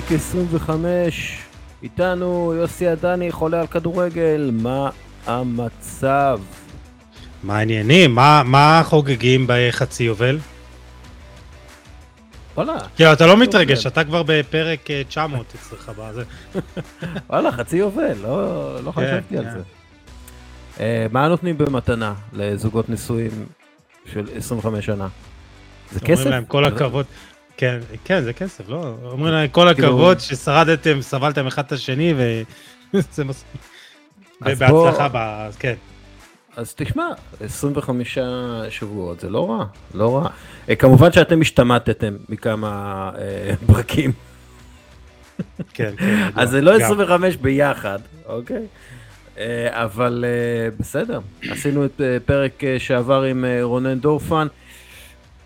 פרק 25, איתנו יוסי עדני, חולה על כדורגל, מה המצב? מה העניינים? מה, מה חוגגים בחצי יובל? וואלה. כאילו, אתה לא מתרגש, אתה כבר בפרק 900 אה, אצלך בזה. וואלה, חצי יובל, לא, לא כן, חשבתי על כן. זה. אה, מה נותנים במתנה לזוגות נשואים של 25 שנה? זה כסף? אומרים להם כל הכבוד. כן, כן, זה כסף, לא? אומרים להם כל כאילו- הכבוד ששרדתם, סבלתם אחד את השני, וזה מספיק. ובהצלחה, כן. אז תשמע, 25 שבועות זה לא רע, לא רע. אה, כמובן שאתם השתמטתם מכמה אה, פרקים. כן, כן. אז זה לא 25 ביחד, אוקיי? אה, אבל אה, בסדר, עשינו את אה, פרק אה, שעבר עם אה, רונן דורפן.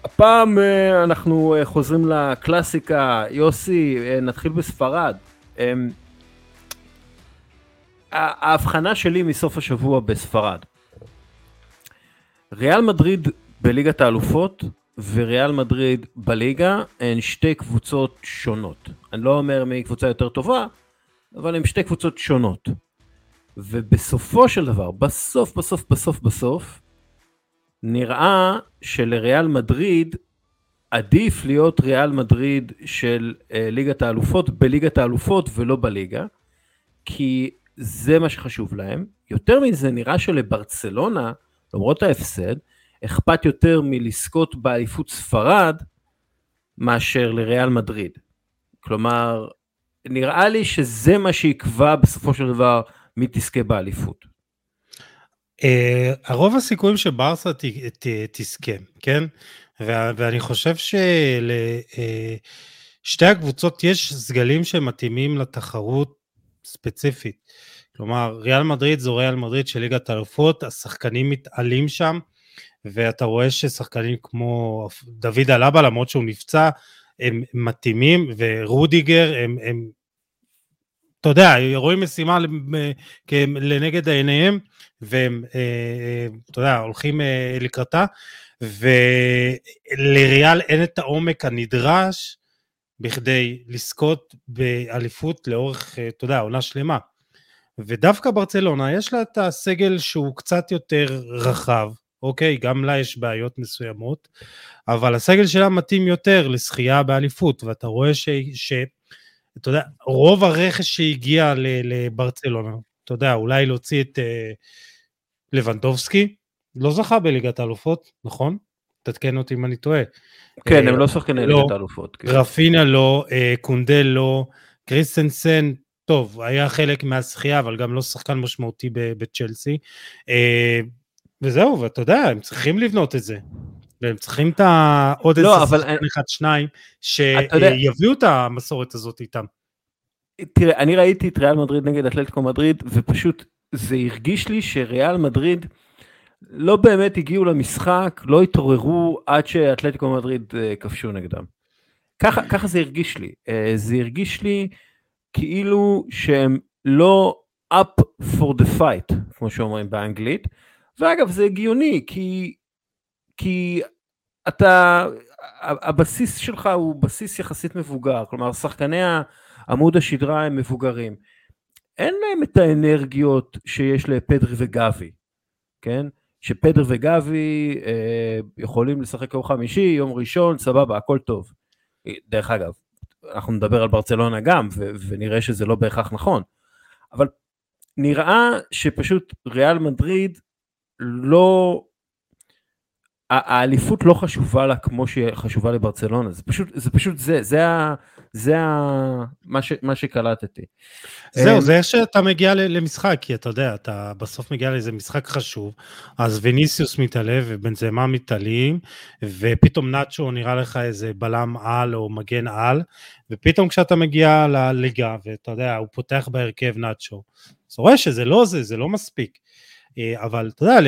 הפעם אה, אנחנו אה, חוזרים לקלאסיקה, יוסי, אה, נתחיל בספרד. ההבחנה שלי מסוף השבוע בספרד. ריאל מדריד בליגת האלופות וריאל מדריד בליגה הן שתי קבוצות שונות. אני לא אומר מי קבוצה יותר טובה, אבל הן שתי קבוצות שונות. ובסופו של דבר, בסוף בסוף בסוף בסוף, נראה שלריאל מדריד עדיף להיות ריאל מדריד של אה, ליגת האלופות בליגת האלופות ולא בליגה, כי זה מה שחשוב להם. יותר מזה, נראה שלברצלונה, למרות ההפסד, אכפת יותר מלזכות באליפות ספרד מאשר לריאל מדריד. כלומר, נראה לי שזה מה שיקבע בסופו של דבר מי תזכה באליפות. Uh, הרוב הסיכויים שברסה ת, ת, תזכה, כן? ואני חושב שלשתי uh, הקבוצות יש סגלים שמתאימים לתחרות ספציפית. כלומר, ריאל מדריד זו ריאל מדריד של ליגת האלופות, השחקנים מתעלים שם, ואתה רואה ששחקנים כמו דוד אלבה, למרות שהוא נפצע, הם מתאימים, ורודיגר, הם, הם אתה יודע, רואים משימה לנגד עיניהם, והם, אה, אה, אתה יודע, הולכים אה, לקראתה, ולריאל אין את העומק הנדרש בכדי לזכות באליפות לאורך, אתה יודע, עונה שלמה. ודווקא ברצלונה יש לה את הסגל שהוא קצת יותר רחב, אוקיי? גם לה יש בעיות מסוימות, אבל הסגל שלה מתאים יותר לשחייה באליפות, ואתה רואה ש... ש אתה יודע, רוב הרכש שהגיע לברצלונה, אתה יודע, אולי להוציא את uh, לבנדובסקי, לא זכה בליגת האלופות, נכון? תתקן אותי אם אני טועה. כן, הם לא שחקני לא, ליגת האלופות. כן. רפינה לא, uh, קונדל לא, קריסטנסן, טוב, היה חלק מהזכייה, אבל גם לא שחקן משמעותי בצ'לסי. Uh, וזהו, ואתה יודע, הם צריכים לבנות את זה. והם צריכים את עוד לא, איזה שחקן אחד, שניים, שיביאו את המסורת הזאת איתם. תראה, אני ראיתי את ריאל מדריד נגד אתלטיקו מדריד, ופשוט זה הרגיש לי שריאל מדריד לא באמת הגיעו למשחק, לא התעוררו עד שאתלטיקו מדריד uh, כבשו נגדם. ככה, ככה זה הרגיש לי. Uh, זה הרגיש לי כאילו שהם לא up for the fight, כמו שאומרים באנגלית. ואגב, זה הגיוני, כי כי אתה, הבסיס שלך הוא בסיס יחסית מבוגר, כלומר שחקני עמוד השדרה הם מבוגרים. אין להם את האנרגיות שיש לפדרי וגבי, כן? שפדר וגבי אה, יכולים לשחק יום חמישי, יום ראשון, סבבה, הכל טוב. דרך אגב, אנחנו נדבר על ברצלונה גם, ו- ונראה שזה לא בהכרח נכון, אבל נראה שפשוט ריאל מדריד לא האליפות לא חשובה לה כמו שהיא חשובה לברצלונה, זה פשוט זה, פשוט זה, זה, ה, זה ה, מה, ש, מה שקלטתי. זהו, אמ, זה איך שאתה מגיע למשחק, כי אתה יודע, אתה בסוף מגיע לאיזה משחק חשוב, אז וניסיוס מתעלה ובנזמה מתעלים, ופתאום נאצ'ו נראה לך איזה בלם על או מגן על, ופתאום כשאתה מגיע לליגה, ואתה יודע, הוא פותח בהרכב נאצ'ו, אז רואה שזה לא זה, זה לא מספיק. אה, אבל אתה יודע,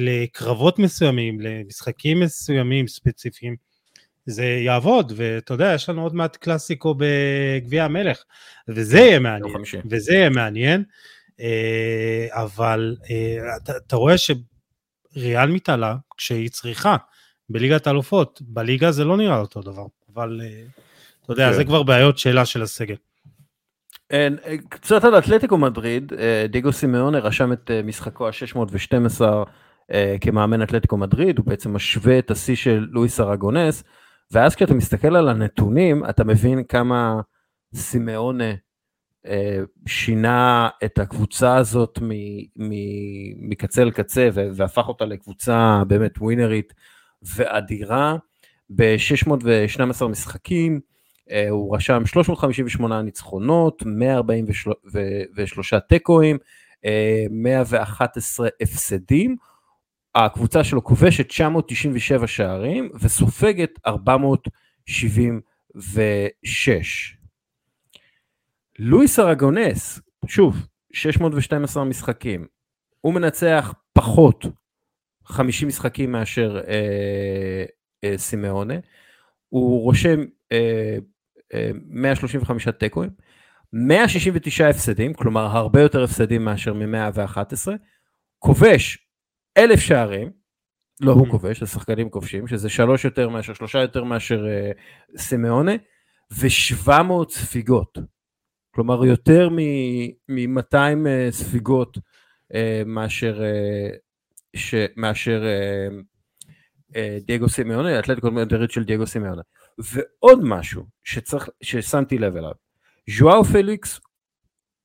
לקרבות מסוימים, למשחקים מסוימים ספציפיים, זה יעבוד, ואתה יודע, יש לנו עוד מעט קלאסיקו בגביע המלך, וזה יהיה מעניין, וזה יהיה מעניין, אה, אבל אה, אתה, אתה רואה שריאל מתעלה כשהיא צריכה, בליגת האלופות, בליגה זה לא נראה אותו דבר, אבל אתה יודע, כן. זה כבר בעיות שאלה של הסגל. אין, אה, קצת על אתלטיקו מדריד, אה, דיגו סימאונה רשם את אה, משחקו ה-612 כמאמן אתלטיקו מדריד, הוא בעצם משווה את השיא של לואיס ארגונס, ואז כשאתה מסתכל על הנתונים, אתה מבין כמה סימאונה שינה את הקבוצה הזאת מ- מ- מקצה לקצה והפך אותה לקבוצה באמת ווינרית ואדירה. ב-612 משחקים, אה, הוא רשם 358 ניצחונות, 143 תיקואים, אה, 111 הפסדים. הקבוצה שלו כובשת 997 שערים וסופגת 476. לואיס ארגונס, שוב, 612 משחקים, הוא מנצח פחות 50 משחקים מאשר אה, אה, סימאונה, הוא רושם אה, אה, 135 תיקואים, 169 הפסדים, כלומר הרבה יותר הפסדים מאשר מ-111, כובש 1,000 שערים, לא הוא. כובש, השחקנים כובשים, שזה שלוש יותר מאשר, שלושה יותר מאשר אה, סימאונה, ו-700 ספיגות. כלומר יותר מ-200 ספיגות אה, מאשר, אה, ש, מאשר אה, אה, דייגו סימיונה, אתלטיקו מדריד של דייגו סימיונה. ועוד משהו שצריך, ששמתי לב אליו, ז'ואאו פליקס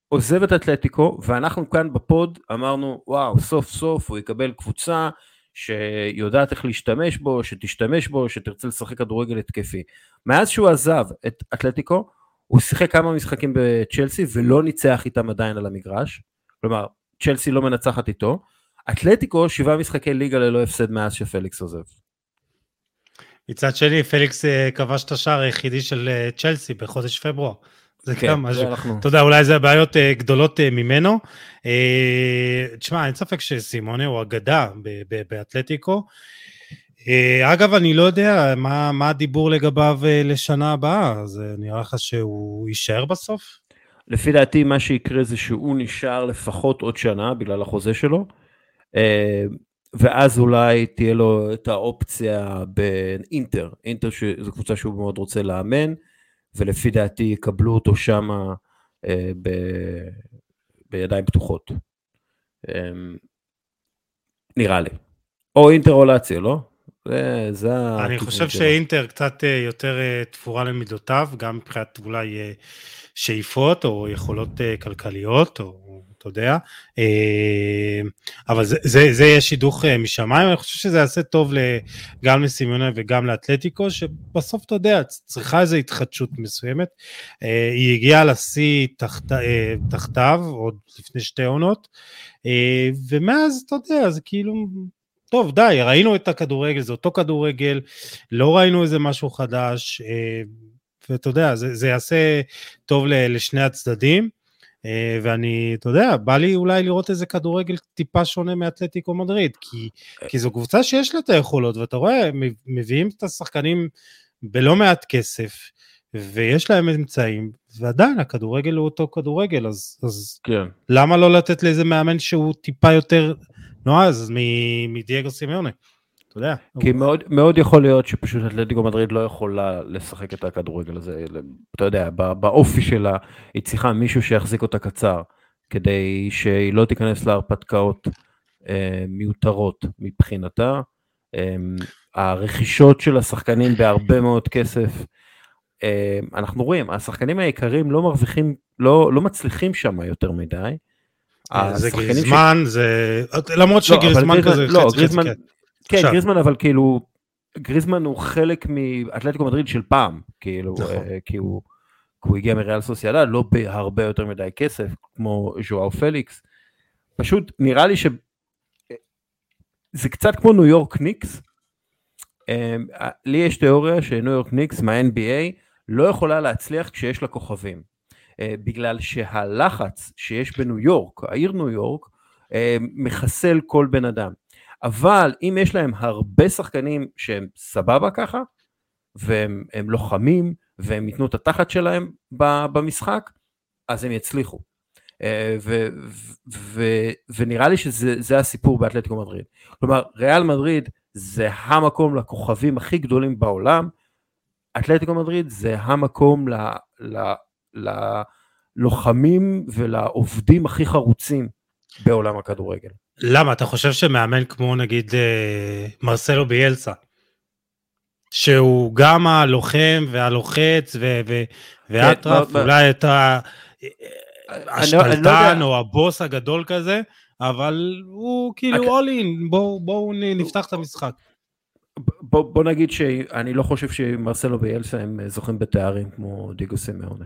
עוזב את אתלטיקו ואנחנו כאן בפוד אמרנו וואו סוף סוף הוא יקבל קבוצה שיודעת איך להשתמש בו, שתשתמש בו, שתרצה לשחק כדורגל התקפי. מאז שהוא עזב את אתלטיקו הוא שיחק כמה משחקים בצ'לסי ולא ניצח איתם עדיין על המגרש, כלומר צ'לסי לא מנצחת איתו, אתלטיקו שבעה משחקי ליגה ללא הפסד מאז שפליקס עוזב. מצד שני, פליקס אה, כבש את השער היחידי של אה, צ'לסי בחודש פברואר. זה כן, גם זה משהו. אנחנו... אתה יודע, אולי זה בעיות אה, גדולות ממנו. תשמע, אין ספק שסימונה הוא אגדה באתלטיקו. אגב, אני לא יודע מה, מה הדיבור לגביו לשנה הבאה, אז אה, נראה לך שהוא יישאר בסוף? לפי דעתי מה שיקרה זה שהוא נשאר לפחות עוד שנה בגלל החוזה שלו, ואז אולי תהיה לו את האופציה באינטר, אינטר שזו קבוצה שהוא מאוד רוצה לאמן, ולפי דעתי יקבלו אותו שמה אה, ב... בידיים פתוחות. אה, נראה לי. או אינטר או לאציו, לא? זה, זה אני חושב שלו. שאינטר קצת אה, יותר אה, תפורה למידותיו, גם מבחינת אולי אה, שאיפות או יכולות כלכליות, או אתה יודע, אה, אבל זה, זה, זה יהיה שידוך אה, משמיים, אני חושב שזה יעשה טוב גם לסימיונה וגם לאתלטיקו, שבסוף אתה יודע, צריכה איזו התחדשות מסוימת. אה, היא הגיעה לשיא תחת, תחתיו, עוד לפני שתי עונות, ומאז, אתה יודע, זה כאילו... טוב, די, ראינו את הכדורגל, זה אותו כדורגל, לא ראינו איזה משהו חדש, ואתה יודע, זה, זה יעשה טוב לשני הצדדים, ואני, אתה יודע, בא לי אולי לראות איזה כדורגל טיפה שונה מאתלטיקו מדריד, כי, כי זו קבוצה שיש לה את היכולות, ואתה רואה, מביאים את השחקנים בלא מעט כסף, ויש להם אמצעים, ועדיין הכדורגל הוא אותו כדורגל, אז, אז כן. למה לא לתת לאיזה מאמן שהוא טיפה יותר נועז מדייגו סימיוני? אתה יודע. כי מאוד, מאוד יכול להיות שפשוט אתלטיקו מדריד לא יכולה לשחק את הכדורגל הזה, אתה יודע, בא- באופי שלה, היא צריכה מישהו שיחזיק אותה קצר, כדי שהיא לא תיכנס להרפתקאות אה, מיותרות מבחינתה. אה, הרכישות של השחקנים בהרבה מאוד כסף, אה, אנחנו רואים, השחקנים היקרים לא מרוויחים, לא, לא מצליחים שם יותר מדי. אה, זה השחקנים ש- גריזמן, זה... למרות לא, שגריזמן גריזמן- כזה לא, חצי חצי, גריזמן- כן. כן, עכשיו. גריזמן אבל כאילו, גריזמן הוא חלק מאתלטיקו מדריד של פעם, כאילו, נכון. אה, כי הוא, הוא הגיע מריאל סוסיאדה, לא בהרבה יותר מדי כסף, כמו ז'ואאו פליקס. פשוט נראה לי ש... זה קצת כמו ניו יורק ניקס. אה, לי יש תיאוריה שניו יורק ניקס מה-NBA לא יכולה להצליח כשיש לה כוכבים. אה, בגלל שהלחץ שיש בניו יורק, העיר ניו יורק, אה, מחסל כל בן אדם. אבל אם יש להם הרבה שחקנים שהם סבבה ככה, והם הם לוחמים, והם ייתנו את התחת שלהם במשחק, אז הם יצליחו. אה, ו, ו, ו, ונראה לי שזה זה הסיפור באתלטיקו מדריד. כלומר, ריאל מדריד זה המקום לכוכבים הכי גדולים בעולם, אתלטיקו מדריד זה המקום ל, ל, ללוחמים ולעובדים הכי חרוצים בעולם הכדורגל. למה? אתה חושב שמאמן כמו נגיד אה, מרסלו ביאלסה, שהוא גם הלוחם והלוחץ ואטרף, כן, אולי את השתלטן או הבוס הגדול כזה, אבל הוא כאילו all in, בואו נפתח את המשחק. בוא, בוא נגיד שאני לא חושב שמרסלו ביאלסה הם זוכים בתארים כמו דיגו סימאונה.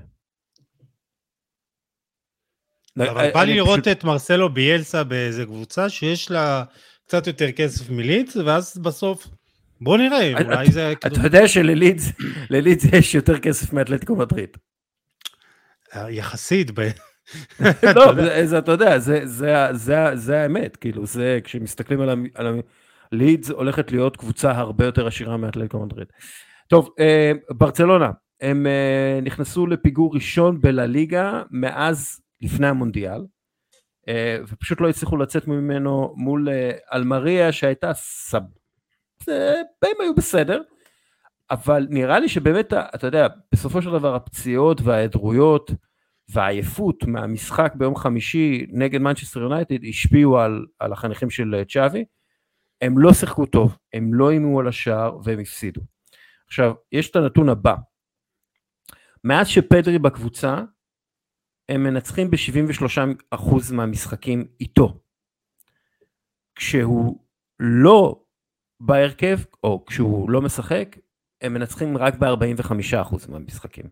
אבל בא לי לראות את מרסלו ביאלסה באיזה קבוצה שיש לה קצת יותר כסף מליץ, ואז בסוף, בוא נראה, אולי זה... אתה יודע שלליץ יש יותר כסף מאתלטיקו מדריד. אה, יחסית. לא, זה אתה יודע, זה האמת, כאילו, זה, כשמסתכלים על לידס הולכת להיות קבוצה הרבה יותר עשירה מאתלטיקו מדריד. טוב, אה, ברצלונה, הם אה, נכנסו לפיגור ראשון בלליגה מאז לפני המונדיאל, אה, ופשוט לא הצליחו לצאת ממנו מול אלמריה שהייתה סב... הם היו בסדר, אבל נראה לי שבאמת, אתה יודע, בסופו של דבר הפציעות וההיעדרויות והעייפות מהמשחק ביום חמישי נגד מנצ'סטר יונייטד השפיעו על, על החניכים של צ'אבי. הם לא שיחקו טוב, הם לא אימו על השער והם הפסידו. עכשיו, יש את הנתון הבא. מאז שפדרי בקבוצה, הם מנצחים ב-73% מהמשחקים איתו. כשהוא לא בהרכב, או כשהוא לא משחק, הם מנצחים רק ב-45% מהמשחקים.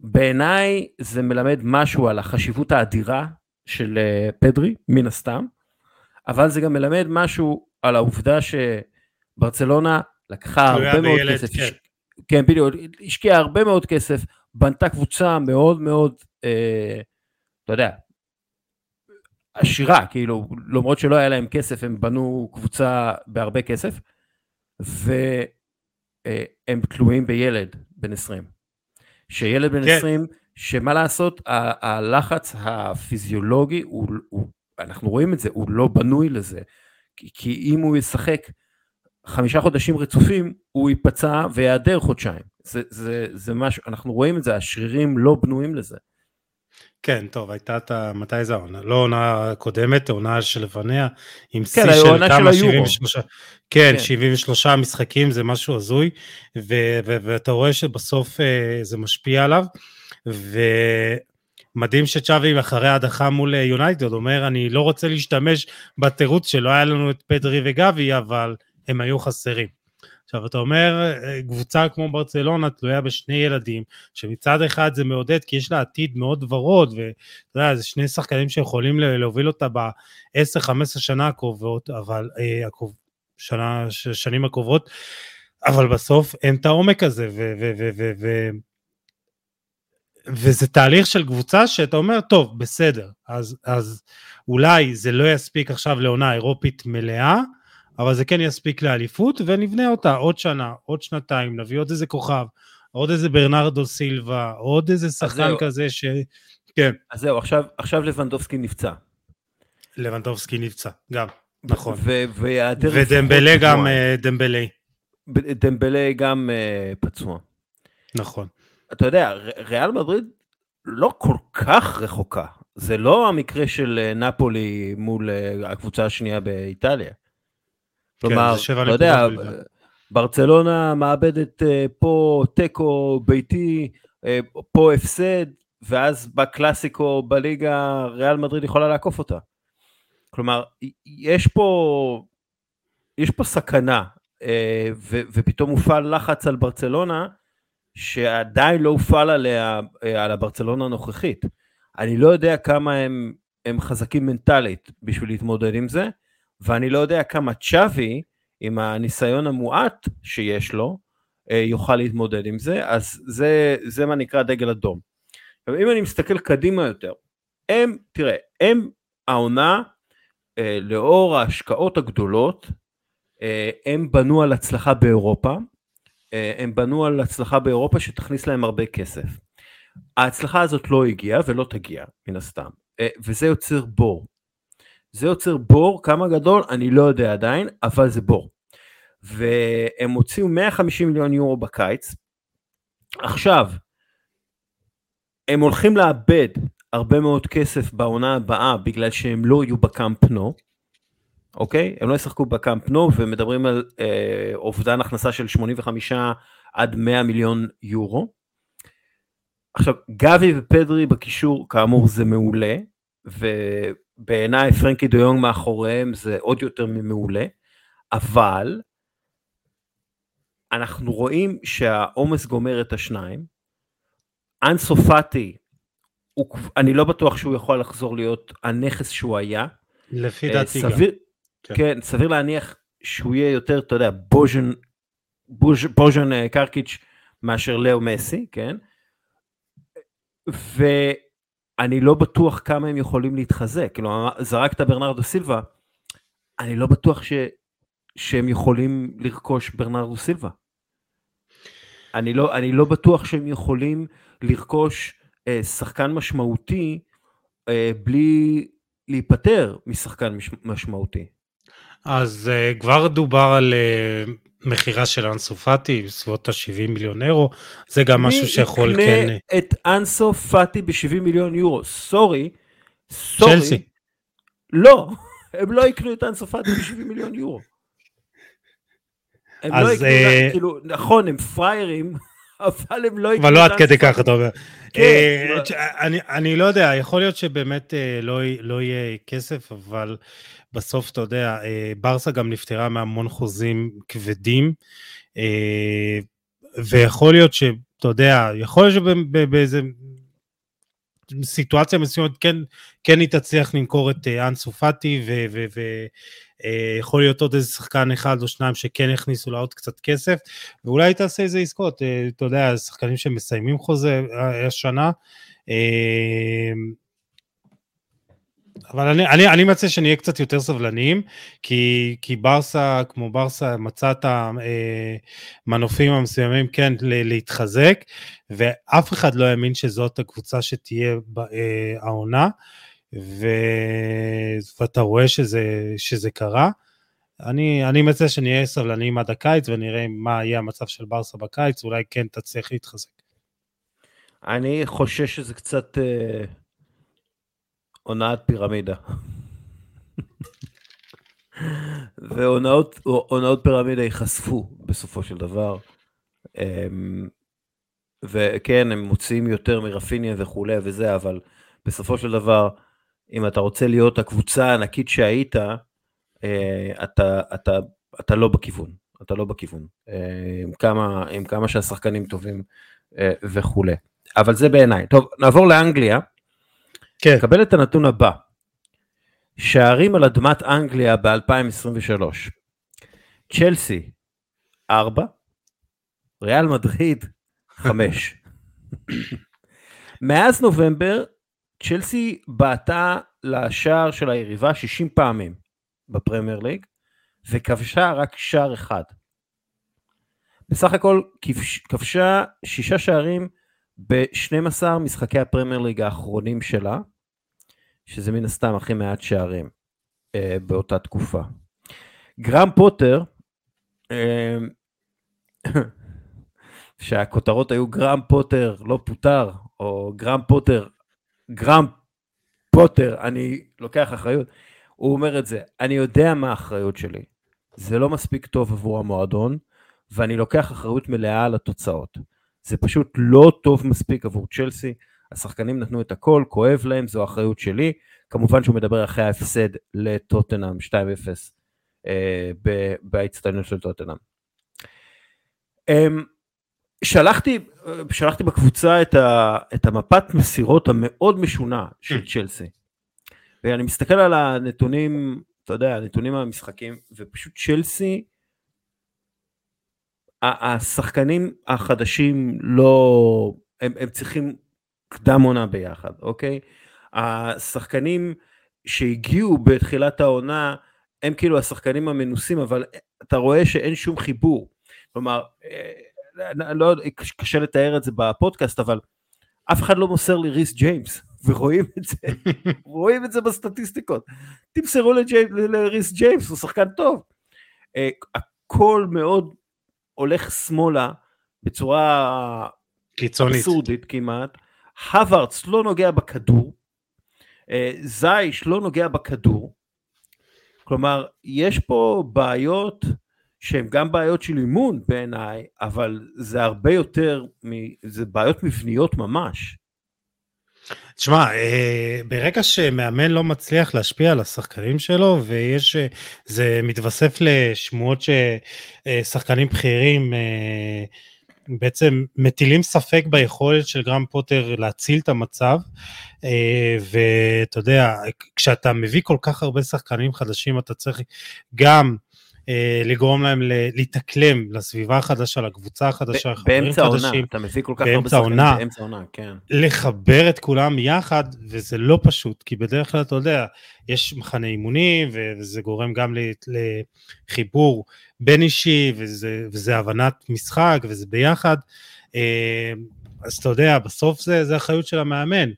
בעיניי זה מלמד משהו על החשיבות האדירה של אה, פדרי, מן הסתם, אבל זה גם מלמד משהו על העובדה שברצלונה לקחה הרבה מאוד בילד, כסף, כן. כן בדיוק, השקיעה הרבה מאוד כסף, בנתה קבוצה מאוד מאוד, אה, אתה יודע, עשירה, כאילו, למרות שלא היה להם כסף, הם בנו קבוצה בהרבה כסף, והם תלויים בילד בן 20. שילד בן כן. 20, שמה לעשות, הלחץ הפיזיולוגי הוא, הוא אנחנו רואים את זה, הוא לא בנוי לזה. כי, כי אם הוא ישחק חמישה חודשים רצופים, הוא ייפצע ויעדר חודשיים. זה, זה, זה משהו, אנחנו רואים את זה, השרירים לא בנויים לזה. כן, טוב, הייתה את ה... מתי זה העונה? לא עונה קודמת, עונה שלפניה, עם כן, שיא של כמה? 73... כן, כן, 73 משחקים, זה משהו הזוי, ו- ו- ואתה רואה שבסוף uh, זה משפיע עליו, ו... מדהים שצ'אבי אחרי ההדחה מול אה, יונייטד אומר אני לא רוצה להשתמש בתירוץ שלא היה לנו את פדרי וגבי אבל הם היו חסרים. עכשיו אתה אומר אה, קבוצה כמו ברצלונה תלויה בשני ילדים שמצד אחד זה מעודד כי יש לה עתיד מאוד ורוד ואתה יודע זה שני שחקנים שיכולים להוביל אותה ב-10-15 שנה הקרובות אבל אה, שנה, שנים הקרובות אבל בסוף אין את העומק הזה ו- ו- ו- ו- ו- וזה תהליך של קבוצה שאתה אומר, טוב, בסדר, אז, אז אולי זה לא יספיק עכשיו לעונה אירופית מלאה, אבל זה כן יספיק לאליפות, ונבנה אותה עוד שנה, עוד שנתיים, נביא עוד איזה כוכב, עוד איזה ברנרדו סילבה, עוד איזה שחקן כזה ש... כן. אז זהו, עכשיו, עכשיו לבנדובסקי נפצע. לבנדובסקי נפצע, גם, נכון. ודמבלה גם, אה, דמבלה. דמבלה גם אה, פצוע. נכון. אתה יודע, ריאל מדריד לא כל כך רחוקה. זה לא המקרה של אה, נפולי מול אה, הקבוצה השנייה באיטליה. כן, כלומר, אתה יודע, ברצלונה מאבדת אה, פה תיקו ביתי, פה הפסד, ואז בקלאסיקו בליגה ריאל מדריד יכולה לעקוף אותה. כלומר, יש פה, יש פה סכנה, ופתאום מופעל לחץ על ברצלונה, שעדיין לא הופעל עליה, אה, על הברצלונה הנוכחית. אני לא יודע כמה הם, הם חזקים מנטלית בשביל להתמודד עם זה, ואני לא יודע כמה צ'אבי, עם הניסיון המועט שיש לו, אה, יוכל להתמודד עם זה, אז זה, זה מה נקרא דגל אדום. אם אני מסתכל קדימה יותר, הם, תראה, הם העונה, אה, לאור ההשקעות הגדולות, הם בנו על הצלחה באירופה, אה, הם בנו על הצלחה באירופה שתכניס להם הרבה כסף. ההצלחה הזאת לא הגיעה ולא תגיע מן הסתם, אה, וזה יוצר בור. זה יוצר בור, כמה גדול, אני לא יודע עדיין, אבל זה בור. והם הוציאו 150 מיליון יורו בקיץ. עכשיו, הם הולכים לאבד הרבה מאוד כסף בעונה הבאה בגלל שהם לא יהיו בקאמפ נו, אוקיי? הם לא ישחקו בקאמפ נו ומדברים על אה, אובדן הכנסה של 85 עד 100 מיליון יורו. עכשיו, גבי ופדרי בקישור כאמור זה מעולה, ובעיניי פרנקי דיונג מאחוריהם זה עוד יותר ממעולה, אבל אנחנו רואים שהעומס גומר את השניים. אנסופטי, אני לא בטוח שהוא יכול לחזור להיות הנכס שהוא היה. לפי דעתי גם. כן. כן, סביר להניח שהוא יהיה יותר, אתה יודע, בוז'ן, בוז', בוז'ן אה, קרקיץ' מאשר לאו מסי, כן? ואני לא בטוח כמה הם יכולים להתחזק, כאילו זרקת ברנרדו סילבה, אני לא בטוח ש... שהם יכולים לרכוש ברנרדו סילבה. אני לא, אני לא בטוח שהם יכולים לרכוש אה, שחקן משמעותי אה, בלי להיפטר משחקן מש, משמעותי. אז uh, כבר דובר על uh, מכירה של אנסו פאטי בסביבות ה-70 מיליון אירו, זה גם משהו שיכול כן... מי יקנה את אנסו פאטי ב-70 מיליון יורו? סורי, סורי. צ'לסי. לא, הם לא יקנו את אנסו פאטי ב-70 מיליון יורו. הם לא יקנו, uh... כאילו, נכון, הם פריירים, אבל הם לא. אבל לא עד כדי כך, אתה אומר. כן, לא. אני לא יודע, יכול להיות שבאמת לא, לא יהיה כסף, אבל... בסוף, אתה יודע, אה, ברסה גם נפטרה מהמון חוזים כבדים, אה, ויכול להיות שאתה יודע, יכול להיות שבאיזה סיטואציה מסוימת כן, כן היא תצליח למכור את אה, אנסו פאטי, ויכול להיות עוד איזה שחקן אחד או שניים שכן יכניסו לה עוד קצת כסף, ואולי תעשה איזה עסקות, אתה יודע, שחקנים שמסיימים חוזה השנה, אבל אני, אני, אני מציע שנהיה קצת יותר סבלניים, כי, כי ברסה, כמו ברסה, מצא את המנופים המסוימים כן להתחזק, ואף אחד לא האמין שזאת הקבוצה שתהיה אה, העונה, ו... ואתה רואה שזה, שזה קרה. אני, אני מציע שנהיה סבלניים עד הקיץ ונראה מה יהיה המצב של ברסה בקיץ, אולי כן תצליח להתחזק. אני חושש שזה קצת... Uh... הונאת פירמידה. והונאות פירמידה ייחשפו בסופו של דבר. אמ, וכן, הם מוציאים יותר מרפיניה וכולי וזה, אבל בסופו של דבר, אם אתה רוצה להיות הקבוצה הענקית שהיית, אה, אתה, אתה, אתה לא בכיוון, אתה לא בכיוון, אה, עם כמה, עם כמה שהשחקנים טובים אה, וכולי. אבל זה בעיניי. טוב, נעבור לאנגליה. כן. קבל את הנתון הבא, שערים על אדמת אנגליה ב-2023, צ'לסי 4, ריאל מדריד 5. מאז נובמבר צ'לסי בעטה לשער של היריבה 60 פעמים בפרמייר ליג וכבשה רק שער אחד. בסך הכל כבשה שישה שערים ב-12 משחקי הפרמייר ליג האחרונים שלה, שזה מן הסתם הכי מעט שערים אה, באותה תקופה. גרם פוטר, אה, שהכותרות היו גרם פוטר לא פוטר, או גרם פוטר, גרם פוטר, אני לוקח אחריות, הוא אומר את זה, אני יודע מה האחריות שלי, זה לא מספיק טוב עבור המועדון, ואני לוקח אחריות מלאה על התוצאות. זה פשוט לא טוב מספיק עבור צ'לסי, השחקנים נתנו את הכל, כואב להם, זו אחריות שלי. כמובן שהוא מדבר אחרי ההפסד לטוטנאם 2-0 אה, בהצטיינות של טוטנאם. אה, שלחתי, שלחתי בקבוצה את, ה, את המפת מסירות המאוד משונה של mm. צ'לסי. ואני מסתכל על הנתונים, אתה יודע, הנתונים מהמשחקים, ופשוט צ'לסי השחקנים החדשים לא, הם, הם צריכים קדם עונה ביחד, אוקיי? השחקנים שהגיעו בתחילת העונה הם כאילו השחקנים המנוסים, אבל אתה רואה שאין שום חיבור. כלומר, אה, לא, קשה לתאר את זה בפודקאסט, אבל אף אחד לא מוסר לי ריס ג'יימס, ורואים את זה, רואים את זה בסטטיסטיקות. תמסרו לריס ג'יימס, הוא שחקן טוב. אה, הכל מאוד הולך שמאלה בצורה קיצונית. אבסורדית כמעט. הווארדס לא נוגע בכדור, אה, זייש לא נוגע בכדור, כלומר יש פה בעיות שהן גם בעיות של אימון בעיניי, אבל זה הרבה יותר, זה בעיות מבניות ממש. תשמע, אה, ברגע שמאמן לא מצליח להשפיע על השחקנים שלו, ויש, אה, זה מתווסף לשמועות ששחקנים בכירים אה, בעצם מטילים ספק ביכולת של גרם פוטר להציל את המצב, ואתה יודע, כשאתה מביא כל כך הרבה שחקנים חדשים, אתה צריך גם לגרום להם להתאקלם לסביבה החדשה, לקבוצה החדשה, באמצע העונה, אתה מביא כל כך הרבה שחקנים באמצע העונה, כן. לחבר את כולם יחד, וזה לא פשוט, כי בדרך כלל, אתה יודע, יש מחנה אימונים, וזה גורם גם לחיבור בין אישי, וזה, וזה הבנת משחק, וזה ביחד. אה, אז אתה יודע, בסוף זה, זה אחריות של המאמן,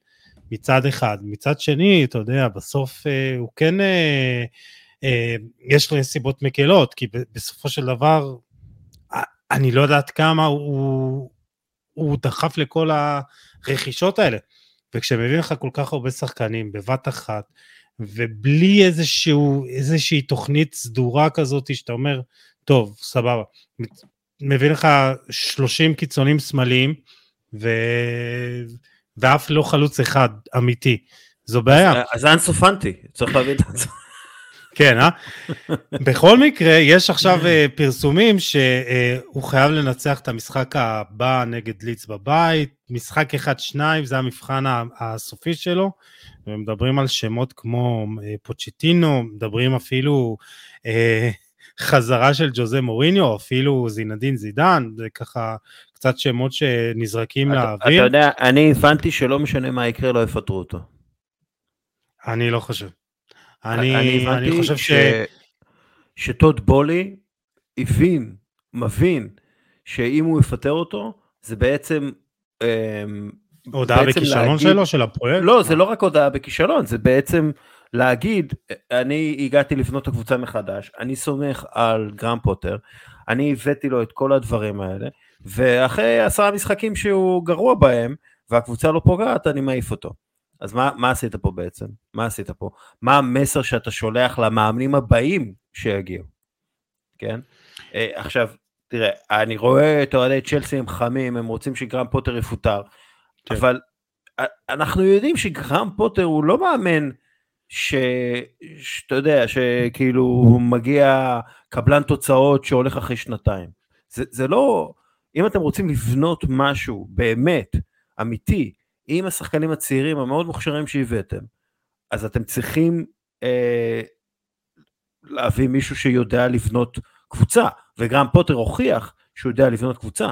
מצד אחד. מצד שני, אתה יודע, בסוף אה, הוא כן... אה, יש לו סיבות מקלות, כי בסופו של דבר, אני לא יודעת כמה הוא, הוא דחף לכל הרכישות האלה. וכשמביא לך כל כך הרבה שחקנים בבת אחת, ובלי איזשהו, איזושהי תוכנית סדורה כזאת, שאתה אומר, טוב, סבבה, מביא לך 30 קיצונים שמאליים, ו... ואף לא חלוץ אחד אמיתי. זו בעיה. אז, אז אנסו פנטי, צריך להבין את זה. כן, אה? בכל מקרה, יש עכשיו אה, פרסומים שהוא חייב לנצח את המשחק הבא נגד ליץ בבית, משחק אחד-שניים, זה המבחן הסופי שלו, ומדברים על שמות כמו אה, פוצ'טינו, מדברים אפילו אה, חזרה של ג'וזה מוריניו, אפילו זינדין זידן, זה ככה קצת שמות שנזרקים אתה, לאוויר. אתה יודע, אני הבנתי שלא משנה מה יקרה, לא יפטרו אותו. אני לא חושב. אני, אני, אני חושב ש... ש... שטוד בולי הבין, מבין, שאם הוא יפטר אותו, זה בעצם... אמ, הודעה בכישלון להגיד... שלו, של הפרויקט? לא, זה לא רק הודעה בכישלון, זה בעצם להגיד, אני הגעתי לבנות את הקבוצה מחדש, אני סומך על גרם פוטר, אני הבאתי לו את כל הדברים האלה, ואחרי עשרה משחקים שהוא גרוע בהם, והקבוצה לא פוגעת, אני מעיף אותו. אז מה, מה עשית פה בעצם? מה עשית פה? מה המסר שאתה שולח למאמנים הבאים שיגיעו? כן? אה, עכשיו, תראה, אני רואה את אוהדי צ'לסי הם חמים, הם רוצים שגרם פוטר יפוטר, כן. אבל אנחנו יודעים שגרם פוטר הוא לא מאמן ש... שאתה יודע, שכאילו הוא מגיע קבלן תוצאות שהולך אחרי שנתיים. זה, זה לא, אם אתם רוצים לבנות משהו באמת, אמיתי, עם השחקנים הצעירים המאוד מוכשרים שהבאתם, אז אתם צריכים אה, להביא מישהו שיודע לבנות קבוצה, וגם פוטר הוכיח שהוא יודע לבנות קבוצה,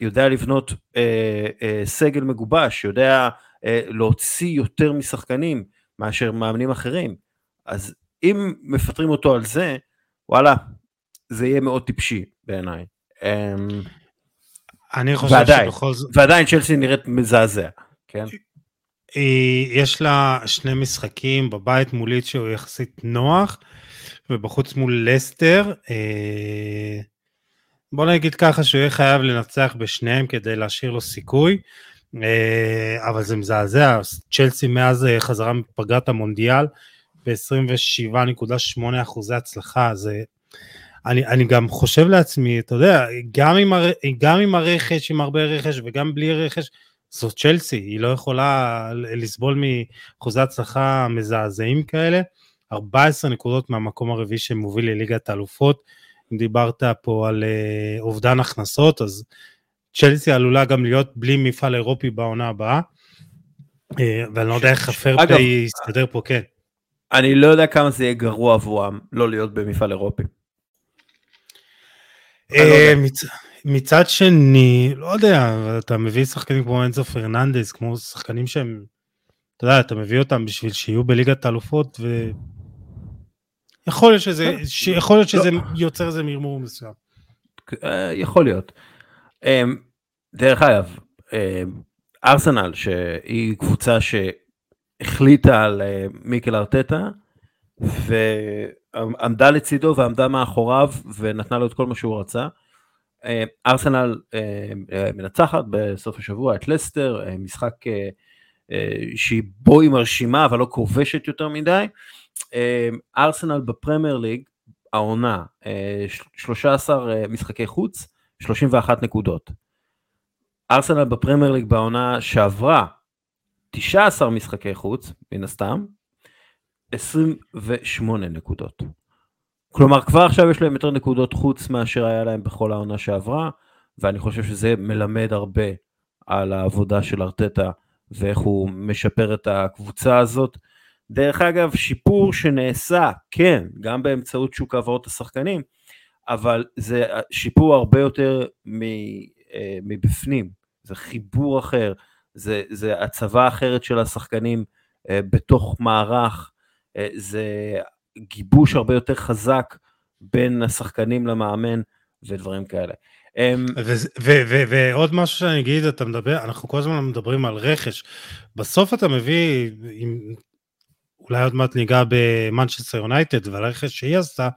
יודע לבנות אה, אה, סגל מגובש, יודע אה, להוציא יותר משחקנים מאשר מאמנים אחרים, אז אם מפטרים אותו על זה, וואלה, זה יהיה מאוד טיפשי בעיניי. אה, אני חושב ועדיין, שבכל זאת... ועדיין צ'לסי נראית מזעזע. כן. יש לה שני משחקים בבית מולית שהוא יחסית נוח, ובחוץ מול לסטר. אה, בוא נגיד ככה שהוא יהיה חייב לנצח בשניהם כדי להשאיר לו סיכוי, אה, אבל זה מזעזע, צ'לסי מאז אה, חזרה מפגרת המונדיאל ב-27.8 אחוזי הצלחה, זה... אני, אני גם חושב לעצמי, אתה יודע, גם עם, הר, גם עם הרכש, עם הרבה רכש וגם בלי רכש, זאת צ'לסי, היא לא יכולה לסבול מאחוזי הצלחה מזעזעים כאלה. 14 נקודות מהמקום הרביעי שמוביל לליגת האלופות. אם דיברת פה על uh, אובדן הכנסות, אז צ'לסי עלולה גם להיות בלי מפעל אירופי בעונה הבאה. Uh, ואני לא יודע איך הפרפליי יסתדר פה, כן. אני לא יודע כמה זה יהיה גרוע עבורם לא להיות במפעל אירופי. Uh, מצד שני, לא יודע, אתה מביא שחקנים כמו אנזו פרננדס, כמו שחקנים שהם, אתה יודע, אתה מביא אותם בשביל שיהיו בליגת האלופות, ו... יכול להיות שזה, יכול להיות שזה לא. יוצר איזה מרמור מסוים. אה, יכול להיות. אמ, דרך אגב, אמ, ארסנל, שהיא קבוצה שהחליטה על אה, מיקל ארטטה, עמדה לצידו ועמדה מאחוריו ונתנה לו את כל מה שהוא רצה. ארסנל מנצחת בסוף השבוע את לסטר, משחק שהיא בו היא מרשימה אבל לא כובשת יותר מדי. ארסנל בפרמייר ליג העונה 13 משחקי חוץ 31 נקודות. ארסנל בפרמייר ליג בעונה שעברה 19 משחקי חוץ מן הסתם 28 נקודות. כלומר כבר עכשיו יש להם יותר נקודות חוץ מאשר היה להם בכל העונה שעברה ואני חושב שזה מלמד הרבה על העבודה של ארטטה ואיך הוא משפר את הקבוצה הזאת. דרך אגב שיפור שנעשה כן גם באמצעות שוק העברות השחקנים אבל זה שיפור הרבה יותר אה, מבפנים זה חיבור אחר זה, זה הצבה אחרת של השחקנים אה, בתוך מערך אה, זה גיבוש הרבה יותר חזק בין השחקנים למאמן ודברים כאלה. אמ, ועוד משהו שאני אגיד, אתה מדבר, אנחנו כל הזמן מדברים על רכש. בסוף אתה מביא, אולי עוד מעט ניגע במנצ'סטר יונייטד והרכש שהיא עשתה,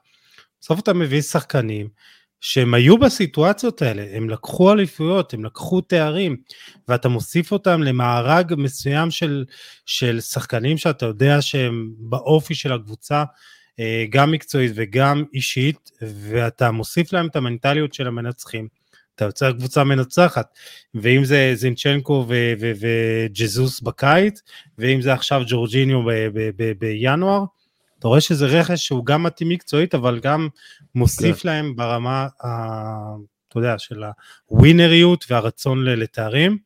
בסוף אתה מביא שחקנים שהם היו בסיטואציות האלה, הם לקחו אליפויות, הם לקחו תארים, ואתה מוסיף אותם למארג מסוים של, של שחקנים שאתה יודע שהם באופי של הקבוצה, אה, גם מקצועית וגם אישית, ואתה מוסיף להם את המנטליות של המנצחים. אתה יוצר קבוצה מנצחת, ואם זה זינצ'נקו וג'זוס בקיץ, ואם זה עכשיו ג'ורג'יניו בינואר, אתה רואה שזה רכש שהוא גם מתאים מקצועית, אבל גם מוסיף כן. להם ברמה, ה, אתה יודע, של ה winnerיות והרצון לתארים,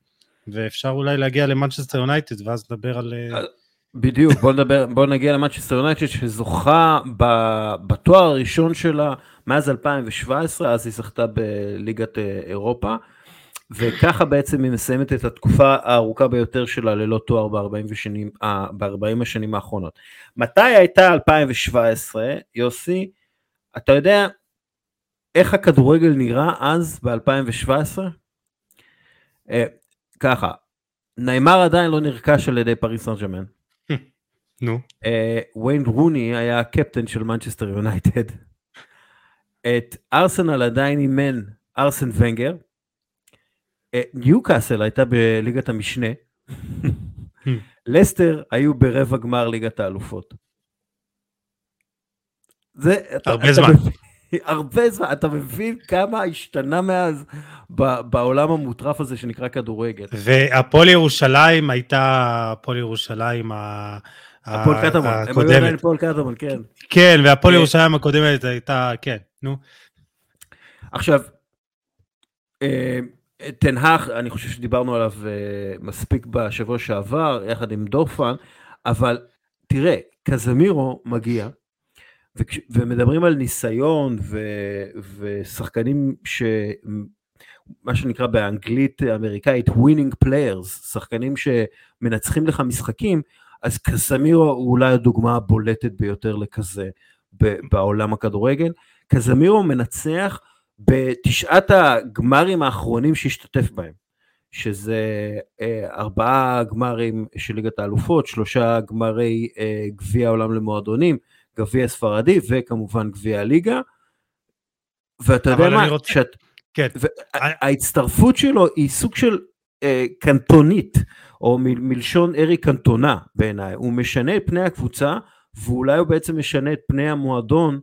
ואפשר אולי להגיע למנצ'סטר יונייטד, ואז נדבר על... אה, בדיוק, בוא נדבר, בוא נגיע למנצ'סטר יונייטד שזוכה בתואר הראשון שלה מאז 2017, אז היא זכתה בליגת אה, אירופה. וככה בעצם היא מסיימת את התקופה הארוכה ביותר שלה ללא תואר ב-40 השנים, ב-40 השנים האחרונות. מתי הייתה 2017, יוסי? אתה יודע איך הכדורגל נראה אז ב-2017? אה, ככה, ניימר עדיין לא נרכש על ידי פריס סן ג'מאן. נו. אה, ויין רוני היה הקפטן של מנצ'סטר יונייטד. את ארסנל עדיין אימן ארסן ונגר. אה, ניוקאסל הייתה בליגת המשנה, לסטר היו ברבע גמר ליגת האלופות. זה, הרבה זמן. הרבה זמן, אתה מבין כמה השתנה מאז בעולם המוטרף הזה שנקרא כדורגל. והפועל ירושלים הייתה הפועל ירושלים הפועל קטמון, הם היו עדיין הפועל קטמון, כן. כן, והפועל אה, ירושלים הקודמת הייתה, כן, נו. עכשיו, אה, תנהך, אני חושב שדיברנו עליו uh, מספיק בשבוע שעבר, יחד עם דורפן, אבל תראה, קזמירו מגיע, ומדברים על ניסיון ו, ושחקנים ש... מה שנקרא באנגלית אמריקאית winning players, שחקנים שמנצחים לך משחקים, אז קזמירו הוא אולי הדוגמה הבולטת ביותר לכזה בעולם הכדורגל. קזמירו מנצח בתשעת הגמרים האחרונים שהשתתף בהם, שזה אה, ארבעה גמרים של ליגת האלופות, שלושה גמרי אה, גביע העולם למועדונים, גביע ספרדי וכמובן גביע הליגה. ואתה יודע מה, רוצה... שאת... כן. ההצטרפות שלו היא סוג של אה, קנטונית, או מ- מלשון ארי קנטונה בעיניי, הוא משנה את פני הקבוצה, ואולי הוא בעצם משנה את פני המועדון,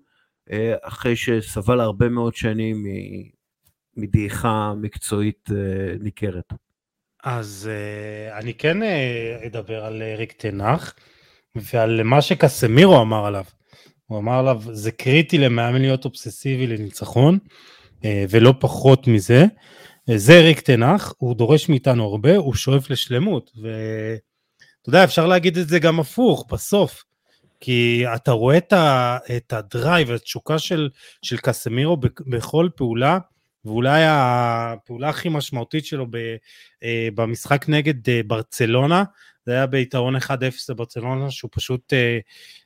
אחרי שסבל הרבה מאוד שנים מדעיכה מקצועית אה, ניכרת. אז אה, אני כן אדבר על ריק תנח ועל מה שקסמירו אמר עליו. הוא אמר עליו, זה קריטי למאמן להיות אובססיבי לניצחון, ולא פחות מזה. זה ריק תנח, הוא דורש מאיתנו הרבה, הוא שואף לשלמות, ואתה יודע, אפשר להגיד את זה גם הפוך, בסוף. כי אתה רואה את, ה, את הדרייב, התשוקה של, של קסמירו בכל פעולה, ואולי הפעולה הכי משמעותית שלו ב, אה, במשחק נגד אה, ברצלונה, זה היה ביתרון 1-0 לברצלונה, שהוא פשוט אה,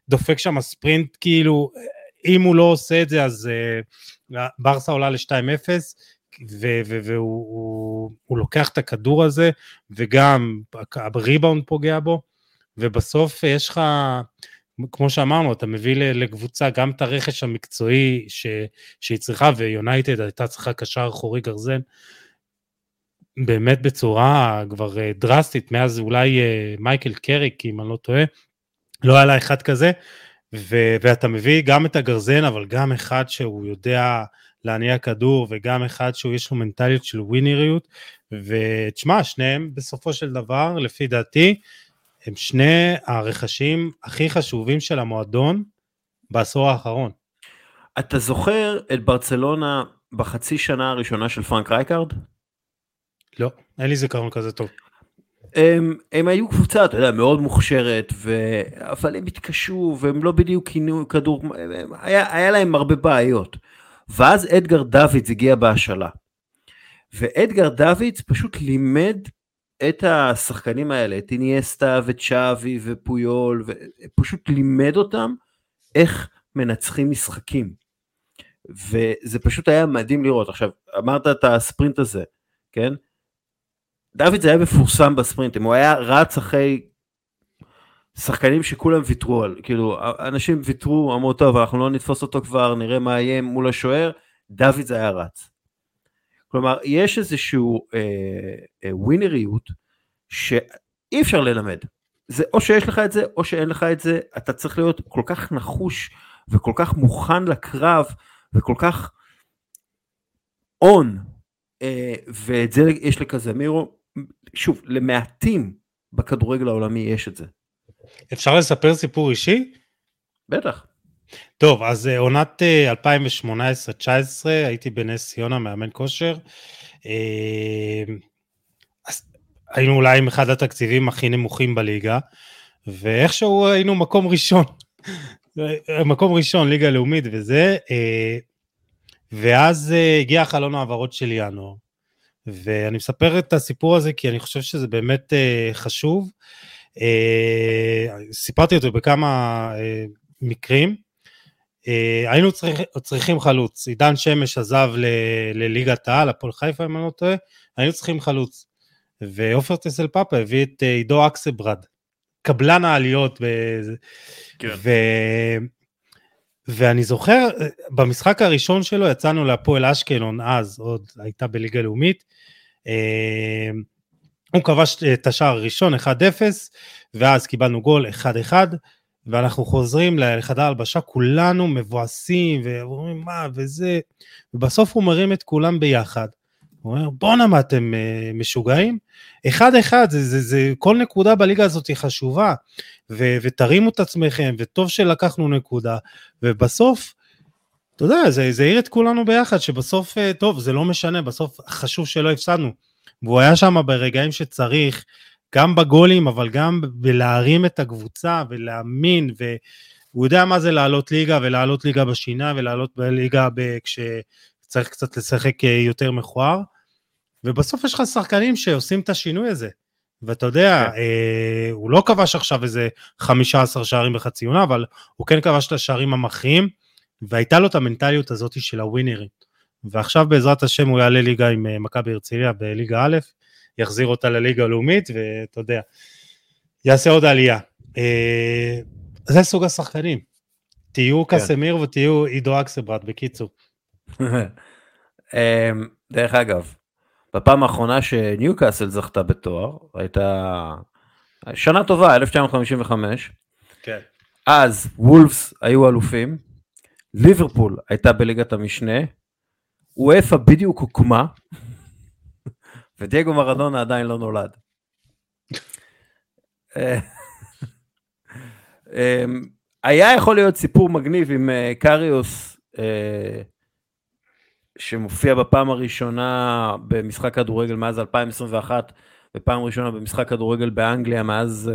דופק שם ספרינט, כאילו, אם הוא לא עושה את זה, אז ברסה עולה ל-2-0, והוא הוא, הוא לוקח את הכדור הזה, וגם הריבאונד פוגע בו, ובסוף יש לך כמו שאמרנו, אתה מביא לקבוצה גם את הרכש המקצועי ש, שהיא צריכה, ויונייטד הייתה צריכה קשר אחורי גרזן, באמת בצורה כבר אה, דרסטית, מאז אולי אה, מייקל קריק, אם אני לא טועה, לא היה לה אחד כזה, ו- ואתה מביא גם את הגרזן, אבל גם אחד שהוא יודע להניע כדור, וגם אחד שהוא יש לו מנטליות של ווינריות, ותשמע, שניהם בסופו של דבר, לפי דעתי, הם שני הרכשים הכי חשובים של המועדון בעשור האחרון. אתה זוכר את ברצלונה בחצי שנה הראשונה של פרנק רייקארד? לא, אין לי זיכרון כזה טוב. הם, הם היו קבוצה, אתה יודע, מאוד מוכשרת, ו... אבל הם התקשו, והם לא בדיוק הניעו כדור, היה, היה להם הרבה בעיות. ואז אדגר דוידס הגיע בהשאלה. ואדגר דוידס פשוט לימד את השחקנים האלה, את איניאסטה וצ'אבי ופויול, ופשוט לימד אותם איך מנצחים משחקים. וזה פשוט היה מדהים לראות. עכשיו, אמרת את הספרינט הזה, כן? דוד זה היה מפורסם בספרינטים, הוא היה רץ אחרי שחקנים שכולם ויתרו על, כאילו, אנשים ויתרו, אמרו, טוב, אנחנו לא נתפוס אותו כבר, נראה מה יהיה מול השוער, דוד זה היה רץ. כלומר, יש איזשהו אה, אה, ווינריות שאי אפשר ללמד. זה או שיש לך את זה, או שאין לך את זה, אתה צריך להיות כל כך נחוש וכל כך מוכן לקרב וכל כך און, אה, ואת זה יש לקזמירו, שוב, למעטים בכדורגל העולמי יש את זה. אפשר לספר סיפור אישי? בטח. טוב, אז אה, עונת 2018-2019, אה, הייתי בנס ציונה, מאמן כושר. אה, היינו אולי עם אחד התקציבים הכי נמוכים בליגה, ואיכשהו היינו מקום ראשון. מקום ראשון, ליגה לאומית וזה, ואז הגיע חלון העברות של ינואר. ואני מספר את הסיפור הזה כי אני חושב שזה באמת חשוב. סיפרתי אותו בכמה מקרים, היינו צריך, צריכים חלוץ, עידן שמש עזב ל, לליגת העל, הפועל חיפה אם אני לא טועה, היינו צריכים חלוץ. ועופר טסל פאפה הביא את uh, עידו אקסברד, קבלן העליות. ו... כן. ו... ואני זוכר, במשחק הראשון שלו יצאנו להפועל אשקלון אז, עוד הייתה בליגה לאומית, uh, הוא כבש את השער הראשון 1-0, ואז קיבלנו גול 1-1, ואנחנו חוזרים לחדר הלבשה, כולנו מבואסים, ואומרים מה וזה, ובסוף הוא מרים את כולם ביחד. הוא אומר, בואנה מה אתם uh, משוגעים? אחד אחד, זה, זה, זה, כל נקודה בליגה הזאת היא חשובה, ו, ותרימו את עצמכם, וטוב שלקחנו נקודה, ובסוף, אתה יודע, זה, זה העיר את כולנו ביחד, שבסוף, uh, טוב, זה לא משנה, בסוף חשוב שלא הפסדנו. והוא היה שם ברגעים שצריך, גם בגולים, אבל גם בלהרים את הקבוצה ולהאמין, והוא יודע מה זה לעלות ליגה ולעלות ליגה בשינה ולעלות בליגה ב... כשצריך קצת לשחק אה, יותר מכוער. ובסוף יש לך שחקנים שעושים את השינוי הזה. ואתה יודע, כן. אה, הוא לא כבש עכשיו איזה 15 שערים בחצי עונה, אבל הוא כן כבש את השערים המכריעים, והייתה לו את המנטליות הזאת של הווינרים. ועכשיו בעזרת השם הוא יעלה ליגה עם אה, מכבי הרצליה בליגה א', יחזיר אותה לליגה הלאומית, ואתה יודע, יעשה עוד עלייה. אה, זה סוג השחקנים. תהיו כן. קסמיר ותהיו עידו אקסברד, בקיצור. אמ, דרך אגב, בפעם האחרונה שניוקאסל זכתה בתואר, הייתה שנה טובה, 1955. כן. אז וולפס היו אלופים, ליברפול הייתה בליגת המשנה, וופא בדיוק הוקמה, ודייגו מרדונה עדיין לא נולד. אה, אמ, היה יכול להיות סיפור מגניב עם אה, קריוס אה, שמופיע בפעם הראשונה במשחק כדורגל מאז 2021 ופעם ראשונה במשחק כדורגל באנגליה מאז,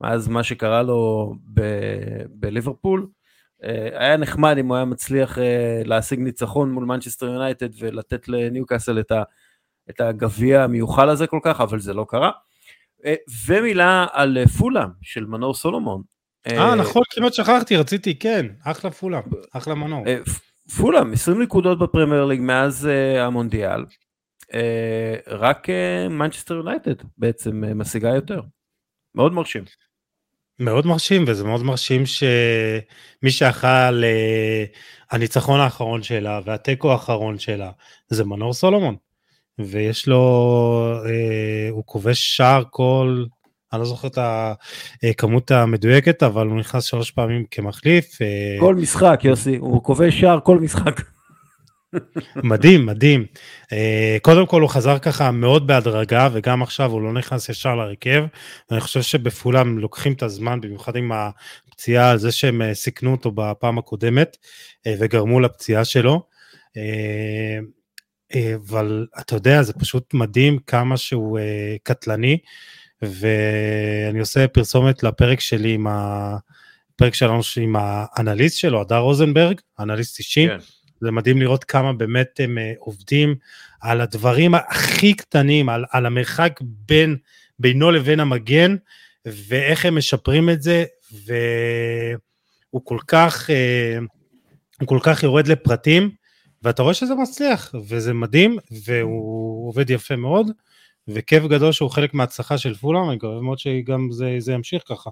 מאז מה שקרה לו ב- בליברפול. היה נחמד אם הוא היה מצליח להשיג ניצחון מול מנצ'סטר יונייטד ולתת לניוקאסל את ה... את הגביע המיוחל הזה כל כך, אבל זה לא קרה. אה, ומילה על אה, פולאם של מנור סולומון. אה, נכון, כמעט שכחתי, רציתי, כן, אחלה פולאם, אחלה מנור. אה, פולאם, 20 נקודות בפרמייר ליג מאז המונדיאל. רק מנצ'סטר יונייטד בעצם משיגה יותר. מאוד מרשים. מאוד מרשים, וזה מאוד מרשים שמי שאכל אה, הניצחון האחרון שלה והתיקו האחרון שלה זה מנור סולומון. ויש לו, אה, הוא כובש שער כל, אני לא זוכר את הכמות המדויקת, אבל הוא נכנס שלוש פעמים כמחליף. אה, כל משחק, יוסי, הוא כובש שער כל משחק. מדהים, מדהים. אה, קודם כל הוא חזר ככה מאוד בהדרגה, וגם עכשיו הוא לא נכנס ישר להרכב. אני חושב שבפולם לוקחים את הזמן, במיוחד עם הפציעה, על זה שהם אה, סיכנו אותו בפעם הקודמת, אה, וגרמו לפציעה שלו. אבל אתה יודע, זה פשוט מדהים כמה שהוא קטלני, ואני עושה פרסומת לפרק שלי עם ה... פרק שלנו עם האנליסט שלו, הדר רוזנברג, אנליסט אישי. כן. זה מדהים לראות כמה באמת הם אה, עובדים על הדברים הכי קטנים, על, על המרחק בין, בינו לבין המגן, ואיך הם משפרים את זה, והוא כל כך, אה, הוא כל כך יורד לפרטים, ואתה רואה שזה מצליח, וזה מדהים, והוא עובד יפה מאוד, וכיף גדול שהוא חלק מההצלחה של פולאם, אני מקווה מאוד שגם זה, זה ימשיך ככה.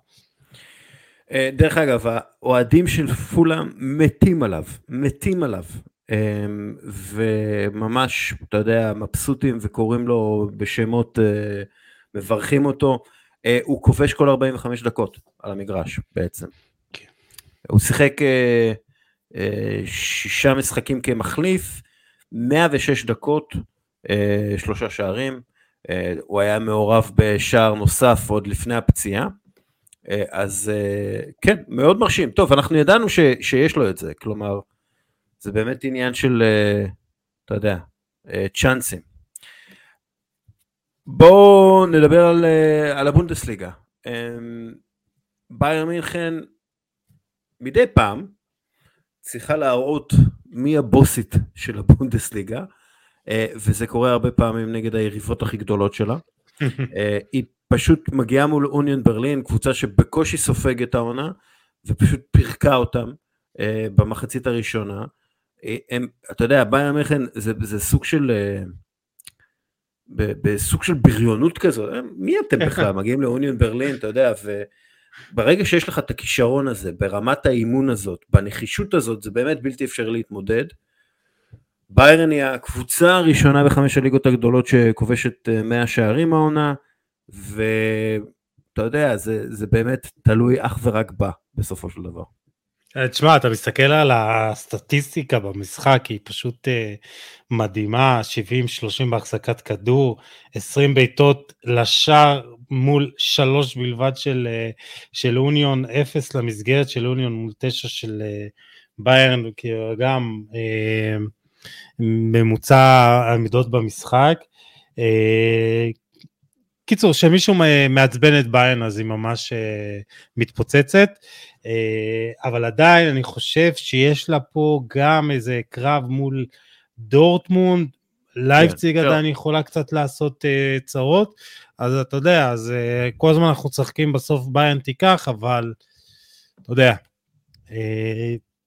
אה, דרך אגב, האוהדים של פולאם מתים עליו, מתים עליו. אמ, וממש, אתה יודע, מבסוטים וקוראים לו בשמות, אה, מברכים אותו. אה, הוא כובש כל 45 דקות על המגרש בעצם. כן. הוא שיחק שישה משחקים כמחליף, 106 דקות, שלושה שערים. הוא היה מעורב בשער נוסף עוד לפני הפציעה. אה, אז אה, כן, מאוד מרשים. טוב, אנחנו ידענו ש, שיש לו את זה, כלומר, זה באמת עניין של, אה, אתה יודע, צ'אנסים. בואו נדבר על, על הבונדסליגה. בייר מינכן מדי פעם צריכה להראות מי הבוסית של הבונדסליגה, וזה קורה הרבה פעמים נגד היריבות הכי גדולות שלה. היא פשוט מגיעה מול אוניון ברלין, קבוצה שבקושי סופגת העונה, ופשוט פירקה אותם אה, במחצית הראשונה. אה, הם, אתה יודע, בייר מכן זה, זה סוג של... אה, בסוג של בריונות כזו, אה, מי אתם בכלל? מגיעים לאוניון ברלין, אתה יודע, וברגע שיש לך את הכישרון הזה, ברמת האימון הזאת, בנחישות הזאת, זה באמת בלתי אפשרי להתמודד. ביירן היא הקבוצה הראשונה בחמש הליגות הגדולות שכובשת 100 שערים העונה. ואתה יודע, זה, זה באמת תלוי אך ורק בה בסופו של דבר. אה, תשמע, אתה מסתכל על הסטטיסטיקה במשחק, היא פשוט uh, מדהימה, 70-30 בהחזקת כדור, 20 בעיטות לשער מול 3 בלבד של, uh, של אוניון, 0 למסגרת של אוניון מול 9 של uh, ביירן, גם uh, ממוצע עמידות במשחק. Uh, קיצור, כשמישהו מעצבן את ביין אז היא ממש uh, מתפוצצת, אבל עדיין אני חושב שיש לה פה גם איזה קרב מול דורטמונד, לייפציג כן, עדיין כן. יכולה קצת לעשות uh, צרות, אז אתה יודע, אז uh, כל הזמן אנחנו צוחקים בסוף ביין תיקח, אבל אתה יודע, uh,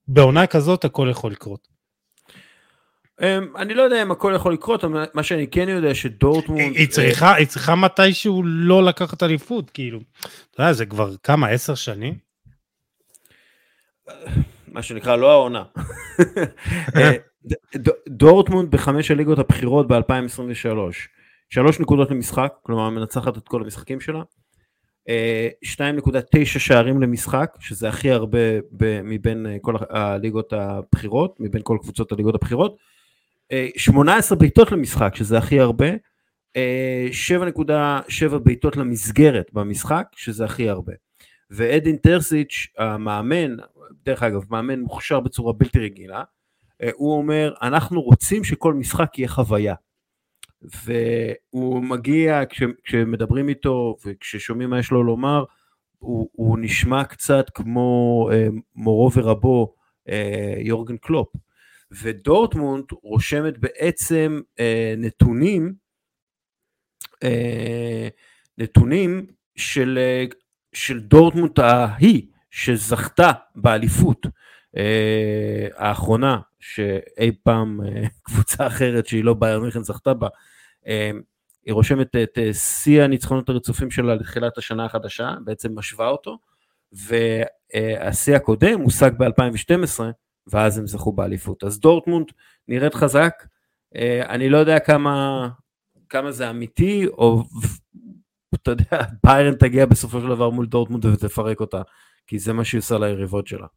בעונה כזאת הכל יכול לקרות. אמ, אני לא יודע אם הכל יכול לקרות, אבל מה שאני כן יודע שדורטמונד... היא צריכה, היא צריכה מתישהו לא לקחת אליפות, כאילו. אתה יודע, זה כבר כמה, עשר שנים? מה שנקרא, לא העונה. אה, דורטמונד בחמש הליגות הבכירות ב-2023. שלוש נקודות למשחק, כלומר מנצחת את כל המשחקים שלה. 2.9 אה, שערים למשחק, שזה הכי הרבה מבין אה, כל הליגות הבכירות, מבין כל קבוצות הליגות הבכירות. 18 בעיטות למשחק, שזה הכי הרבה, 7.7 בעיטות למסגרת במשחק, שזה הכי הרבה. ואדין טרסיץ', המאמן, דרך אגב, מאמן מוכשר בצורה בלתי רגילה, הוא אומר, אנחנו רוצים שכל משחק יהיה חוויה. והוא מגיע, כש, כשמדברים איתו וכששומעים מה יש לו לומר, הוא, הוא נשמע קצת כמו אה, מורו ורבו אה, יורגן קלופ. ודורטמונד רושמת בעצם אה, נתונים, אה, נתונים של, אה, של דורטמונד ההיא, שזכתה באליפות אה, האחרונה, שאי פעם אה, קבוצה אחרת שהיא לא באיירן מינכן זכתה בה, אה, היא רושמת את אה, שיא הניצחונות הרצופים שלה לתחילת השנה החדשה, בעצם משווה אותו, והשיא הקודם הושג ב-2012, ואז הם זכו באליפות. אז דורטמונד נראית חזק, אני לא יודע כמה, כמה זה אמיתי, או אתה יודע, ביירן תגיע בסופו של דבר מול דורטמונד ותפרק אותה, כי זה מה שהיא עושה ליריבות שלה.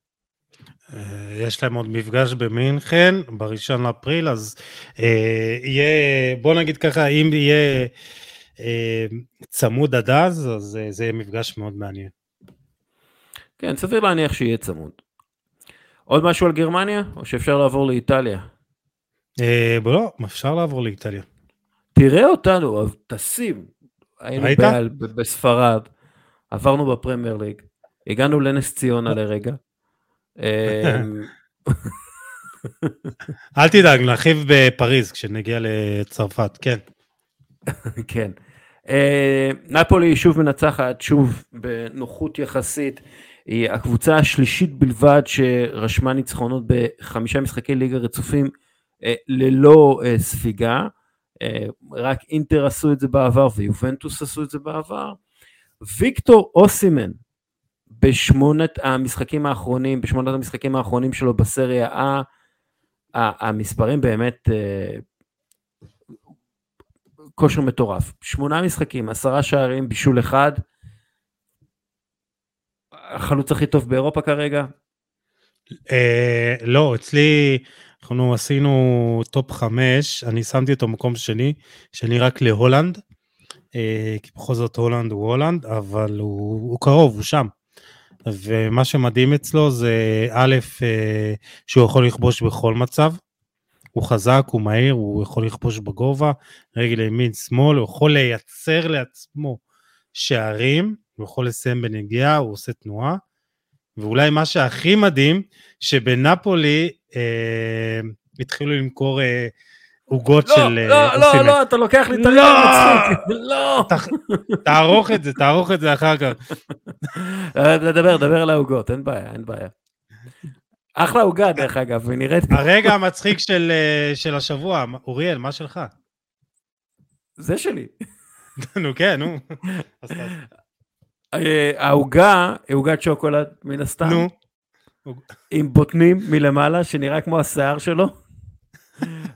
אה, יש להם עוד מפגש במינכן בראשון לאפריל, אז אה, יהיה, בוא נגיד ככה, אם יהיה אה, צמוד עד אז, אז אה, זה יהיה מפגש מאוד מעניין. כן, סביר להניח שיהיה צמוד. עוד משהו על גרמניה, או שאפשר לעבור לאיטליה? אה, לא, אפשר לעבור לאיטליה. תראה אותנו, טסים. היינו בעל, בספרד, עברנו בפרמייר ליג, הגענו לנס ציונה לרגע. אמ, אל תדאג, נרחיב בפריז כשנגיע לצרפת, כן. כן. אה, נפולי שוב מנצחת, שוב בנוחות יחסית. היא הקבוצה השלישית בלבד שרשמה ניצחונות בחמישה משחקי ליגה רצופים אה, ללא אה, ספיגה. רק אינטר עשו את זה בעבר ויובנטוס עשו את זה בעבר. ויקטור אוסימן בשמונת המשחקים האחרונים, בשמונת המשחקים האחרונים שלו בסריה א', המספרים באמת אה, כושר מטורף. שמונה משחקים, עשרה שערים, בישול אחד. החלוץ הכי טוב באירופה כרגע? אה, לא, אצלי אנחנו עשינו טופ חמש, אני שמתי אותו מקום שני, שני רק להולנד, אה, כי בכל זאת הולנד הוא הולנד, אבל הוא קרוב, הוא שם. ומה שמדהים אצלו זה א', אה, שהוא יכול לכבוש בכל מצב, הוא חזק, הוא מהיר, הוא יכול לכבוש בגובה, רגל ימין, שמאל, הוא יכול לייצר לעצמו שערים, הוא יכול לסיים בנגיעה, הוא עושה תנועה. ואולי מה שהכי מדהים, שבנפולי אה, התחילו למכור אה, עוגות לא, של... לא, אה, לא, לא, אתה לוקח לי את הרגע המצחיק. לא! תערוך את זה, תערוך את זה אחר כך. דבר, דבר על העוגות, אין בעיה, אין בעיה. אחלה עוגה, דרך אגב, היא נראית... הרגע המצחיק של, אה, של השבוע, אוריאל, מה שלך? זה שלי. נו כן, נו. אה, העוגה עוגת שוקולד, מן הסתם. נו. עם בוטנים מלמעלה, שנראה כמו השיער שלו.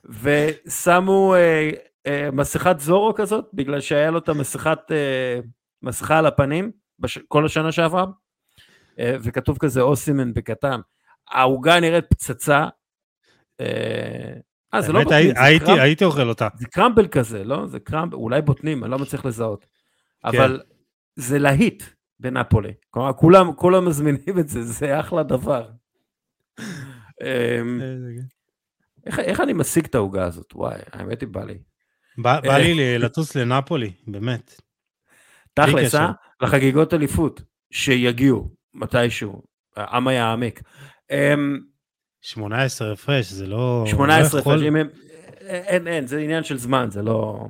ושמו אה, אה, מסכת זורו כזאת, בגלל שהיה לו את המסכת, אה, מסכה על הפנים בש, כל השנה שעברה, אה, וכתוב כזה אוסימן בקטן. העוגה נראית פצצה. אה, אה זה לא בוטנים, זה הייתי, קרמב... הייתי אוכל אותה. זה קרמבל כזה, לא? זה קרמבל, אולי בוטנים, אני לא מצליח לזהות. כן. אבל זה להיט בנפולי. כלומר, כולם, כולם מזמינים את זה, זה אחלה דבר. איך, איך אני משיג את העוגה הזאת? וואי, האמת היא בא לי. בא, בא לי לטוס לנפולי, באמת. תכלס, אה? לחגיגות אליפות, שיגיעו מתישהו, העם יעמק. 18 הפרש, זה לא... 18 הפרש, אם הם... אין, אין, זה עניין של זמן, זה לא...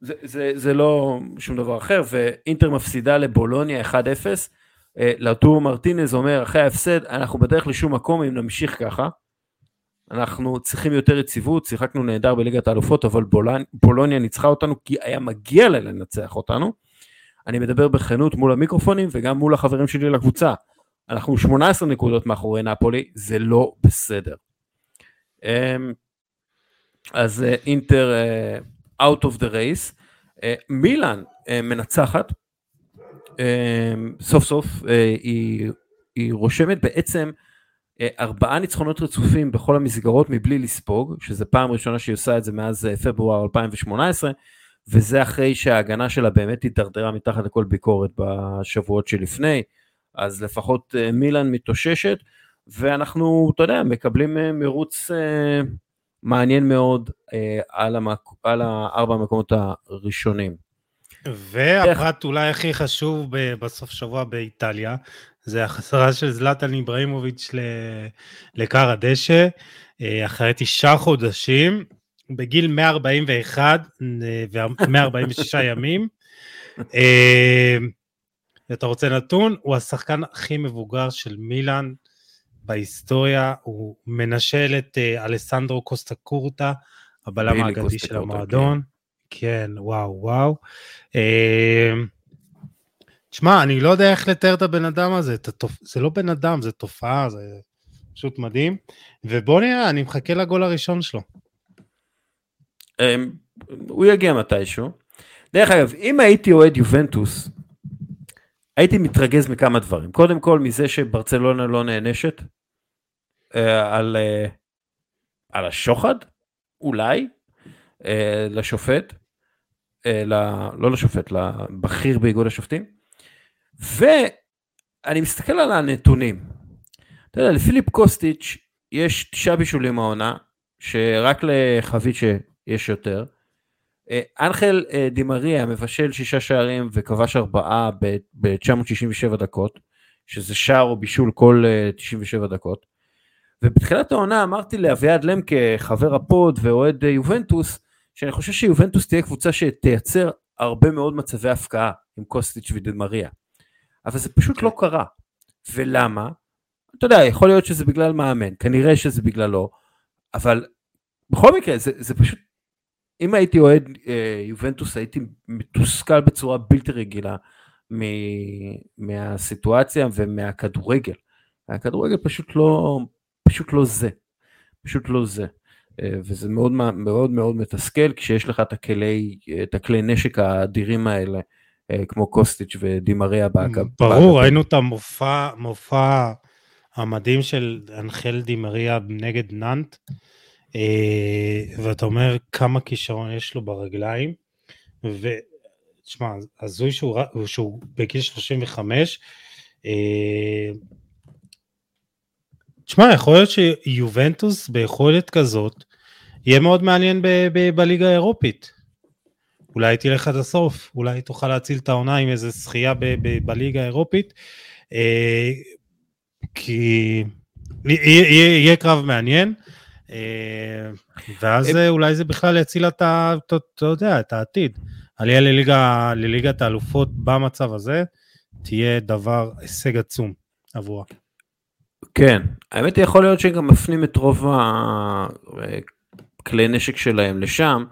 זה, זה, זה לא שום דבר אחר, ואינטר מפסידה לבולוניה 1-0. אה, לטור מרטינז אומר, אחרי ההפסד, אנחנו בדרך לשום מקום אם נמשיך ככה. אנחנו צריכים יותר יציבות, שיחקנו נהדר בליגת האלופות, אבל בולנ... בולוניה ניצחה אותנו כי היה מגיע לה לנצח אותנו. אני מדבר בכנות מול המיקרופונים וגם מול החברים שלי לקבוצה. אנחנו 18 נקודות מאחורי נפולי, זה לא בסדר. אמ, אז אה, אינטר uh, out of the race. Uh, מילאן מנצחת, uh, סוף סוף uh, היא, היא רושמת בעצם אה, ארבעה ניצחונות רצופים בכל המסגרות מבלי לספוג, שזה פעם ראשונה שהיא עושה את זה מאז אה, פברואר 2018, וזה אחרי שההגנה שלה באמת הידרדרה מתחת לכל ביקורת בשבועות שלפני, אז לפחות אה, מילאן מתאוששת, ואנחנו, אתה יודע, מקבלים מרוץ מעניין מאוד על, המק... על הארבע המקומות הראשונים. והפרט אולי הכי חשוב בסוף שבוע באיטליה, זה החזרה של זלטן איבראימוביץ' לכר הדשא, אה, אחרי תשעה חודשים, בגיל 141 ו-146 ימים. אה, אתה רוצה נתון? הוא השחקן הכי מבוגר של מילאן בהיסטוריה, הוא מנשל את אה, אלסנדרו קוסטה קורטה, הבלם האגדי של המועדון. כן. כן, וואו, וואו. שמע, אני לא יודע איך לתאר את הבן אדם הזה. זה לא בן אדם, זה תופעה, זה פשוט מדהים. ובוא נראה, אני מחכה לגול הראשון שלו. אמ, הוא יגיע מתישהו. דרך אגב, אם הייתי אוהד יובנטוס, הייתי מתרגז מכמה דברים. קודם כל מזה שברצלונה לא נענשת אה, על, אה, על השוחד, אולי, אה, לשופט, ל, לא לשופט, לבכיר באיגוד השופטים. ואני מסתכל על הנתונים. אתה יודע, לפיליפ קוסטיץ' יש תשעה בישולים העונה, שרק לחביצ'ה יש יותר. אה, אנחל אה, דימריה מבשל שישה שערים וכבש ארבעה ב-967 דקות, שזה שער או בישול כל 97 דקות. ובתחילת העונה אמרתי לאביעד למקה, חבר הפוד ואוהד יובנטוס, שאני חושב שיובנטוס תהיה קבוצה שתייצר הרבה מאוד מצבי הפקעה עם קוסטיץ' ודמריה. אבל זה פשוט okay. לא כן. קרה. ולמה? אתה יודע, יכול להיות שזה בגלל מאמן, כנראה שזה בגללו, אבל בכל מקרה זה, זה פשוט, אם הייתי אוהד אה, יובנטוס הייתי מתוסכל בצורה בלתי רגילה מ, מהסיטואציה ומהכדורגל. הכדורגל פשוט לא, פשוט לא זה, פשוט לא זה. אה, וזה מאוד מאוד מאוד מתסכל כשיש לך את הכלי, את הכלי נשק האדירים האלה, אה, כמו קוסטיץ' ודימריה באגב. ברור, ראינו את המופע, מופע המדהים של אנחל דימריה נגד נאנט, אה, ואתה אומר כמה כישרון יש לו ברגליים, ותשמע, הזוי שהוא, שהוא בגיל 35, תשמע, יכול להיות שיובנטוס ביכולת כזאת, יהיה מאוד מעניין ב- ב- בליגה האירופית. אולי תלך עד הסוף, אולי תוכל להציל את העונה עם איזה זכייה ב- ב- בליגה האירופית, אה, כי יהיה, יהיה קרב מעניין, אה, ואז אה, אולי זה בכלל יציל את, אתה יודע, את העתיד. עלייה לליגה, לליגת האלופות במצב הזה, תהיה דבר, הישג עצום עבורה. כן, האמת היא יכול להיות שהם גם מפנים את רוב הכלי נשק שלהם לשם.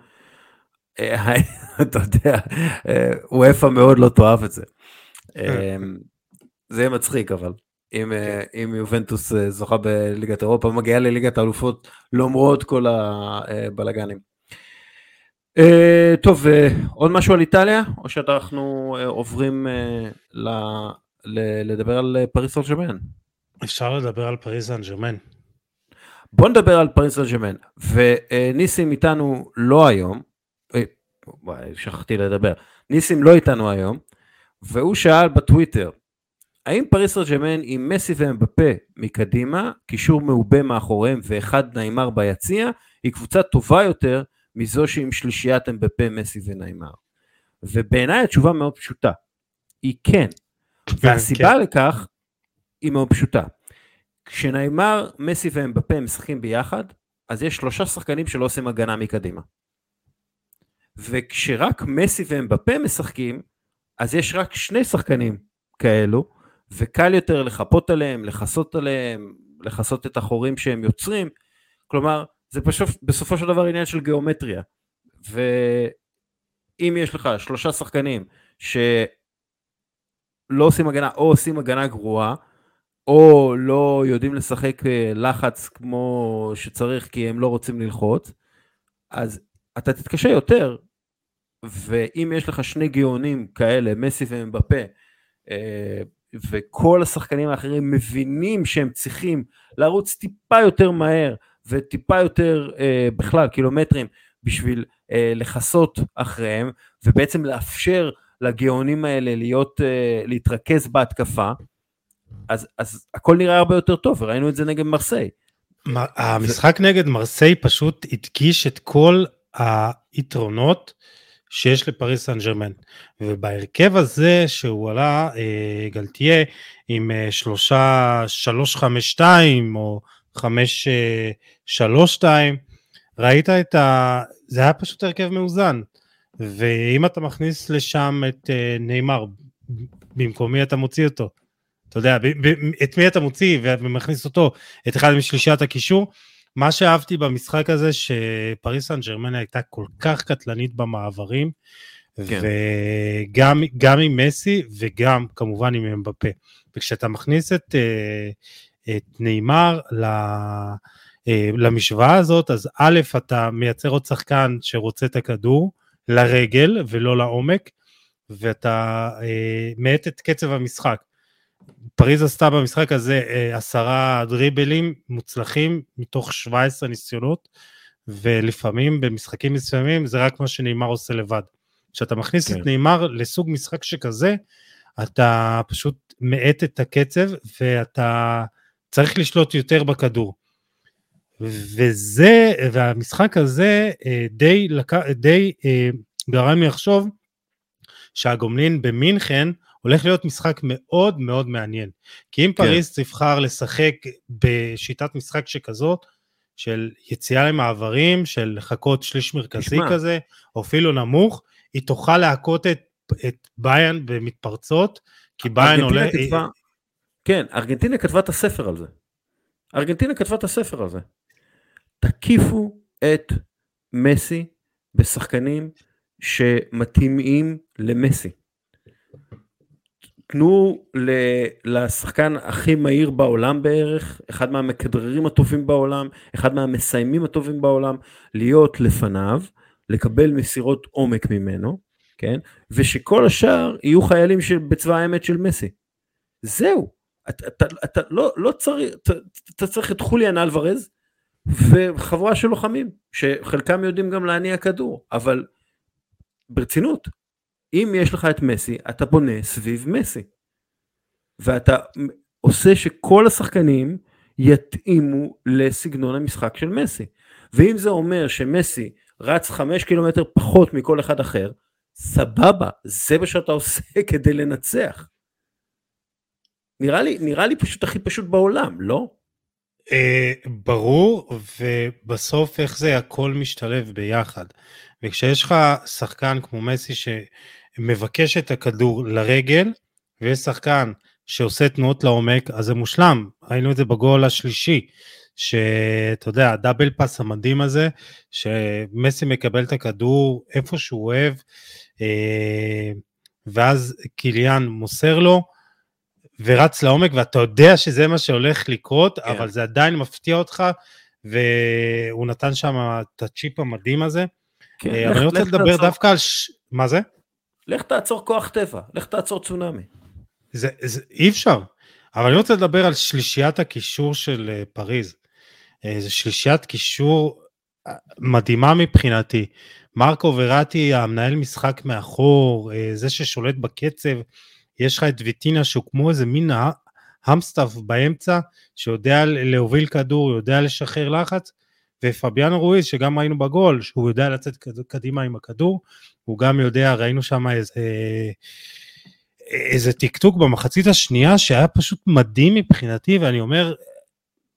אה, אתה יודע, אה, וופא מאוד לא תאהב את זה. אה, זה יהיה מצחיק אבל. אם, כן. אם יובנטוס זוכה בליגת אירופה, מגיעה לליגת האלופות למרות כל הבלגנים. טוב, עוד משהו על איטליה, או שאנחנו עוברים לדבר על פריס סן ג'רמן? אפשר לדבר על פריס סן ג'רמן. בוא נדבר על פריס סן ג'רמן, וניסים איתנו לא היום, אה, שכחתי לדבר, ניסים לא איתנו היום, והוא שאל בטוויטר, האם פריס סן ג'רמן עם מסי ואמבפה מקדימה, קישור מעובה מאחוריהם ואחד נעימר ביציע, היא קבוצה טובה יותר מזו שעם שלישיית אמבפה, מסי ונעימר. ובעיניי התשובה מאוד פשוטה, היא כן. כן והסיבה כן. לכך היא מאוד פשוטה. כשנאמר מסי ואמבפה משחקים ביחד, אז יש שלושה שחקנים שלא עושים הגנה מקדימה. וכשרק מסי ואמבפה משחקים, אז יש רק שני שחקנים כאלו, וקל יותר לחפות עליהם, לכסות עליהם, לכסות את החורים שהם יוצרים. כלומר, זה פשוט בסופו של דבר עניין של גיאומטריה. ואם יש לך שלושה שחקנים שלא עושים הגנה או עושים הגנה גרועה, או לא יודעים לשחק אה, לחץ כמו שצריך כי הם לא רוצים ללחוץ, אז אתה תתקשה יותר, ואם יש לך שני גאונים כאלה, מסי ומבפה, אה, וכל השחקנים האחרים מבינים שהם צריכים לרוץ טיפה יותר מהר וטיפה יותר אה, בכלל קילומטרים בשביל לכסות אחריהם ובעצם לאפשר לגאונים האלה להיות, להתרכז בהתקפה, אז, אז הכל נראה הרבה יותר טוב, וראינו את זה נגד מרסיי. המשחק ו... נגד מרסיי פשוט הדגיש את כל היתרונות שיש לפריס סן ג'רמן. ובהרכב הזה שהוא עלה, אה, גלתיה, עם אה, שלושה, שלוש חמש שתיים, או חמש אה, שלוש שתיים, ראית את ה... זה היה פשוט הרכב מאוזן. ואם אתה מכניס לשם את נאמר, במקומי אתה מוציא אותו. אתה יודע, את מי אתה מוציא ומכניס אותו, את אחד משלישיית הקישור. מה שאהבתי במשחק הזה, שפריס סן ג'רמן הייתה כל כך קטלנית במעברים, כן. וגם עם מסי וגם כמובן עם אמבפה. וכשאתה מכניס את, אה, את נאמר אה, למשוואה הזאת, אז א', אתה מייצר עוד שחקן שרוצה את הכדור לרגל ולא לעומק, ואתה אה, מאט את קצב המשחק. פריז עשתה במשחק הזה עשרה דריבלים מוצלחים מתוך 17 ניסיונות, ולפעמים במשחקים מסוימים זה רק מה שנאמר עושה לבד. כשאתה מכניס כן. את נאמר לסוג משחק שכזה, אתה פשוט מאט את הקצב ואתה צריך לשלוט יותר בכדור. וזה, והמשחק הזה אה, די, די אה, גרם לי לחשוב שהגומלין במינכן הולך להיות משחק מאוד מאוד מעניין. כי אם כן. פריז תבחר לשחק בשיטת משחק שכזאת, של יציאה למעברים, של לחכות שליש מרכזי נשמע. כזה, או אפילו נמוך, היא תוכל להכות את, את ביין במתפרצות, כי ביין עולה... כתבה, כן, ארגנטינה כתבה את הספר על זה. ארגנטינה כתבה את הספר הזה. תקיפו את מסי בשחקנים שמתאימים למסי. תנו לשחקן הכי מהיר בעולם בערך, אחד מהמכדררים הטובים בעולם, אחד מהמסיימים הטובים בעולם, להיות לפניו, לקבל מסירות עומק ממנו, כן? ושכל השאר יהיו חיילים של, בצבא האמת של מסי. זהו. אתה, אתה, אתה לא, לא צריך, אתה, אתה צריך את חוליאן אלוורז וחבורה של לוחמים, שחלקם יודעים גם להניע כדור, אבל ברצינות, אם יש לך את מסי, אתה בונה סביב מסי. ואתה עושה שכל השחקנים יתאימו לסגנון המשחק של מסי. ואם זה אומר שמסי רץ חמש קילומטר פחות מכל אחד אחר, סבבה, זה מה שאתה עושה כדי לנצח. נראה לי, נראה לי פשוט הכי פשוט בעולם, לא? Uh, ברור, ובסוף איך זה הכל משתלב ביחד. וכשיש לך שחקן כמו מסי שמבקש את הכדור לרגל, ויש שחקן שעושה תנועות לעומק, אז זה מושלם. ראינו את זה בגול השלישי, שאתה יודע, הדאבל פאס המדהים הזה, שמסי מקבל את הכדור איפה שהוא אוהב, אה, ואז קיליאן מוסר לו, ורץ לעומק, ואתה יודע שזה מה שהולך לקרות, כן. אבל זה עדיין מפתיע אותך, והוא נתן שם את הצ'יפ המדהים הזה. כן, אה, אבל אני רוצה לדבר. דווקא על... ש... מה זה? לך תעצור כוח טבע, לך תעצור צונאמי. זה, זה אי אפשר. אבל אני רוצה לדבר על שלישיית הקישור של uh, פריז. Uh, זו שלישיית קישור מדהימה מבחינתי. מרקו וראטי, המנהל משחק מאחור, זה ששולט בקצב, יש לך את ויטינה שהוא כמו איזה מין המסטאף באמצע, שיודע להוביל כדור, יודע לשחרר לחץ, ופביאנו רואיז, שגם ראינו בגול, שהוא יודע לצאת קדימה עם הכדור, הוא גם יודע, ראינו שם איזה... איזה טקטוק במחצית השנייה שהיה פשוט מדהים מבחינתי, ואני אומר,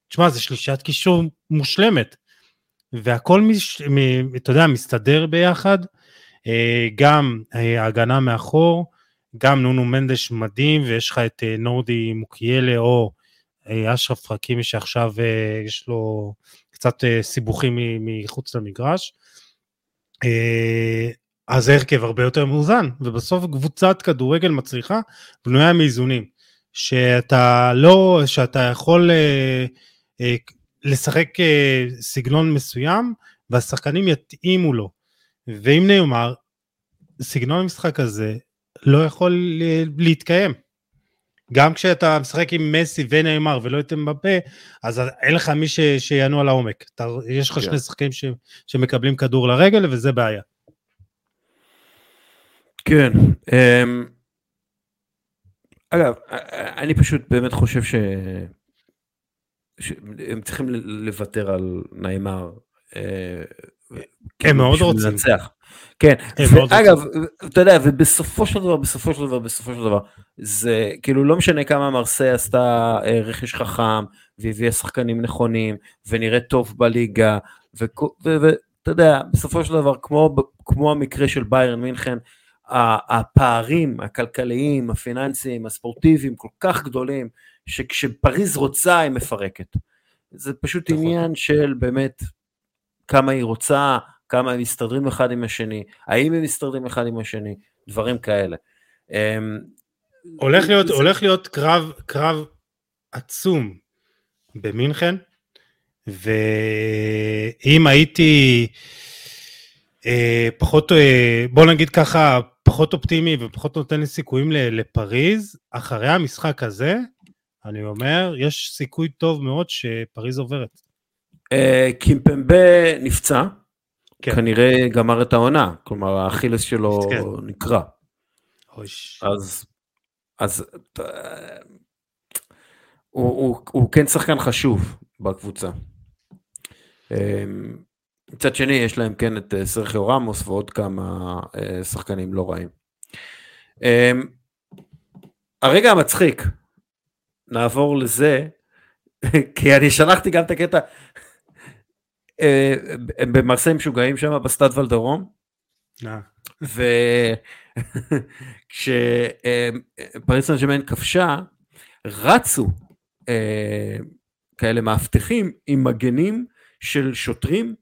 תשמע, זה שלישת קישור מושלמת. והכל, מש, מ, אתה יודע, מסתדר ביחד. אה, גם אה, ההגנה מאחור, גם נונו מנדש מדהים, ויש לך את אה, נורדי מוקיילה או אשרף חכימי שעכשיו יש לו קצת סיבוכים מחוץ למגרש. אז ההרכב הרבה יותר מאוזן, ובסוף קבוצת כדורגל מצליחה בנויה מאיזונים. שאתה לא, שאתה יכול אה, אה, לשחק אה, סגנון מסוים, והשחקנים יתאימו לו. ואם נאמר, סגנון המשחק הזה לא יכול להתקיים. גם כשאתה משחק עם מסי ונאמר ולא את אמבפה, אז אין לך מי ש, שיענו על העומק. אתה, יש לך yeah. כן. שני שחקנים ש, שמקבלים כדור לרגל, וזה בעיה. כן. Um, אגב, אני פשוט באמת חושב ש... שהם צריכים לוותר על נעימר. אה, הם מאוד רוצים. לנצח. כן, אגב, אתה יודע, ובסופו של דבר, בסופו של דבר, בסופו של דבר, זה כאילו לא משנה כמה מרסיי עשתה אה, רכש חכם, והביאה שחקנים נכונים, ונראה טוב בליגה, ואתה יודע, בסופו של דבר, כמו, כמו המקרה של ביירן מינכן, הפערים הכלכליים, הפיננסיים, הספורטיביים כל כך גדולים, שכשפריז רוצה היא מפרקת. זה פשוט נכון. עניין של באמת כמה היא רוצה, כמה הם מסתדרים אחד עם השני, האם הם מסתדרים אחד עם השני, דברים כאלה. אמ, הולך להיות, זה... הולך להיות קרב, קרב עצום במינכן, ואם הייתי אה, פחות, אה, בוא נגיד ככה, פחות אופטימי ופחות נותן לי סיכויים לפריז, אחרי המשחק הזה, אני אומר, יש סיכוי טוב מאוד שפריז עוברת. אה, קימפמבה נפצע, כן. כנראה גמר את העונה, כלומר האכילס שלו כן. נקרע. אז, אז הוא, הוא, הוא כן שחקן חשוב בקבוצה. אמ, מצד שני יש להם כן את אה, סרחיו רמוס ועוד כמה אה, שחקנים לא רעים. אמ, הרגע המצחיק, נעבור לזה, כי אני שלחתי גם את הקטע, אה, הם במרסי משוגעים שם בסטאד ולודרום, וכשפריס סן ג'מאן כבשה, רצו כאלה מאבטחים עם מגנים של שוטרים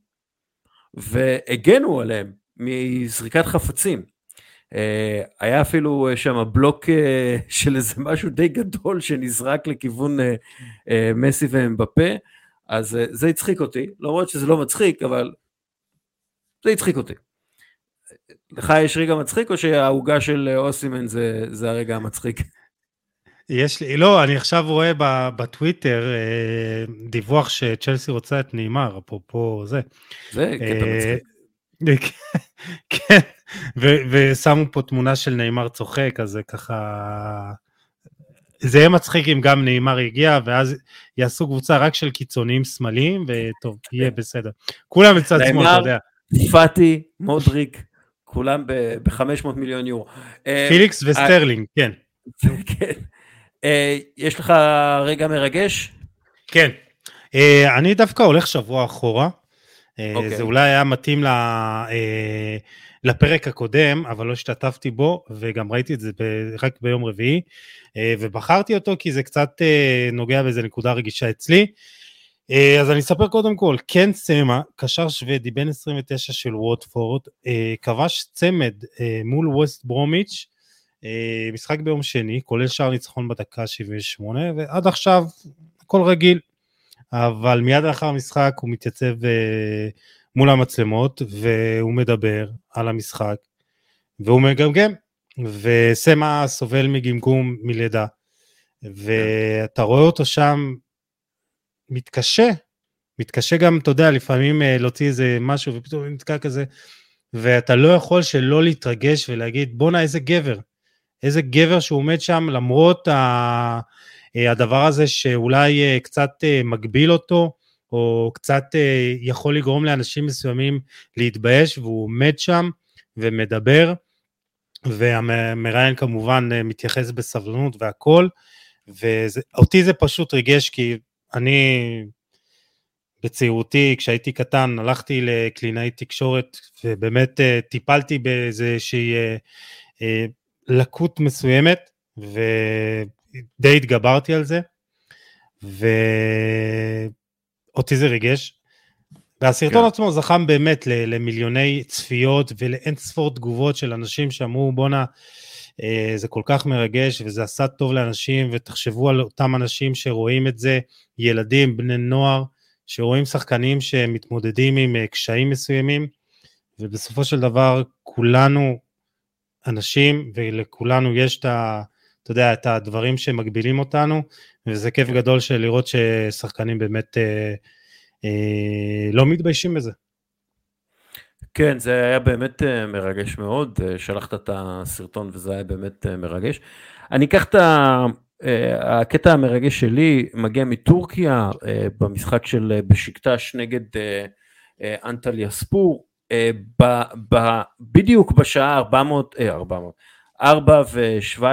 והגנו עליהם מזריקת חפצים. Uh, היה אפילו uh, שם בלוק uh, של איזה משהו די גדול שנזרק לכיוון מסי ואמבפה, אז זה הצחיק אותי, למרות שזה לא מצחיק, אבל זה הצחיק אותי. לך יש רגע מצחיק או שהעוגה של אוסימן זה, זה הרגע המצחיק? יש לי, לא, אני עכשיו רואה בטוויטר אה, דיווח שצ'לסי רוצה את נאמר, אפרופו זה. זה קטע אה, מצחיק. כן, ושמו פה תמונה של נאמר צוחק, אז זה ככה... זה יהיה מצחיק אם גם נאמר יגיע, ואז יעשו קבוצה רק של קיצוניים שמאליים, וטוב, יהיה בסדר. כולם בצד שמאל, אתה יודע. פאטי, מודריק, כולם ב-500 מיליון יורו. פיליקס וסטרלינג, כן. כן. אה, יש לך רגע מרגש? כן. אה, אני דווקא הולך שבוע אחורה. אה, אוקיי. זה אולי היה מתאים ל... לפרק הקודם, אבל לא השתתפתי בו, וגם ראיתי את זה ב... רק ביום רביעי, ובחרתי אותו כי זה קצת נוגע באיזה נקודה רגישה אצלי. אז אני אספר קודם כל, קן סמה, קשר שוודי בן 29 של ווטפורד, כבש צמד מול ווסט ברומיץ', משחק ביום שני, כולל שער ניצחון בדקה 78, ועד עכשיו הכל רגיל. אבל מיד לאחר המשחק הוא מתייצב אה, מול המצלמות והוא מדבר על המשחק והוא מגמגם וסמה סובל מגמגום מלידה ואתה רואה אותו שם מתקשה, מתקשה גם, אתה יודע, לפעמים אה, להוציא איזה משהו ופתאום נתקע כזה ואתה לא יכול שלא להתרגש ולהגיד בואנה איזה גבר, איזה גבר שהוא עומד שם למרות ה... אה, הדבר הזה שאולי אה, קצת אה, מגביל אותו, או קצת יכול לגרום לאנשים מסוימים להתבייש, והוא עומד שם ומדבר, והמראיין כמובן מתייחס בסבלנות והכל, ואותי זה פשוט ריגש, כי אני בצעירותי, כשהייתי קטן, הלכתי לקלינאי תקשורת, ובאמת טיפלתי באיזושהי לקות מסוימת, ודי התגברתי על זה, ואותי זה ריגש. והסרטון כן. עצמו זכם באמת למיליוני צפיות ולאין ספור תגובות של אנשים שאמרו בואנה אה, זה כל כך מרגש וזה עשה טוב לאנשים ותחשבו על אותם אנשים שרואים את זה, ילדים, בני נוער, שרואים שחקנים שמתמודדים עם אה, קשיים מסוימים ובסופו של דבר כולנו אנשים ולכולנו יש את ה... אתה יודע, את הדברים שמגבילים אותנו, וזה כיף גדול של לראות ששחקנים באמת אה, אה, לא מתביישים בזה. כן, זה היה באמת אה, מרגש מאוד, אה, שלחת את הסרטון וזה היה באמת אה, מרגש. אני אקח את ה... הקטע המרגש שלי מגיע מטורקיה במשחק של בשקטש נגד אנטליה ספור. אה, ב, ב, בדיוק בשעה 400, 400, 4 ו-17